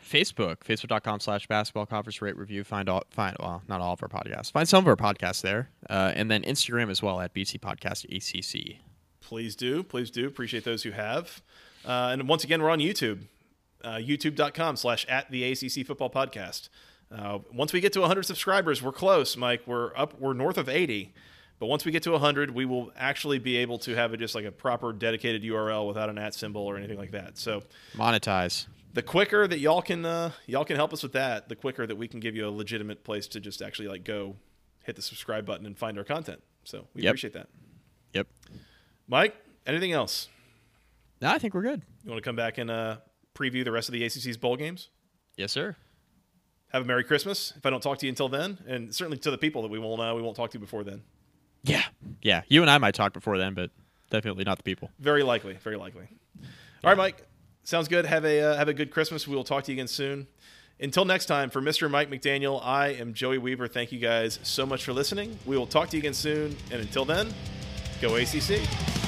S2: Facebook, facebook.com slash basketball conference rate review. Find all, find, well, not all of our podcasts. Find some of our podcasts there. Uh, and then Instagram as well at BC Podcast ACC.
S1: Please do. Please do. Appreciate those who have. Uh, and once again, we're on YouTube. Uh, YouTube.com slash at the ACC Football Podcast. Uh, once we get to 100 subscribers, we're close, Mike. We're up. We're north of 80. But once we get to 100, we will actually be able to have it just like a proper dedicated URL without an at symbol or anything like that. So
S2: Monetize.
S1: the quicker that y'all can uh, y'all can help us with that, the quicker that we can give you a legitimate place to just actually like go hit the subscribe button and find our content. So we
S2: Yep.
S1: appreciate that.
S2: Yep.
S1: Mike, anything else?
S2: No, I think we're good.
S1: You want to come back and uh, preview the rest of the ACC's bowl games?
S2: Yes, sir.
S1: Have a Merry Christmas. If I don't talk to you until then, and certainly to the people that we won't uh, we won't talk to before then.
S2: Yeah. Yeah. You and I might talk before then, but definitely not the people.
S1: Very likely. Very likely. All right, Mike. Sounds good. Have a uh, have a good Christmas. We will talk to you again soon. Until next time, for Mr. Mike McDaniel, I am Joey Weaver. Thank you guys so much for listening. We will talk to you again soon. And until then, go ACC.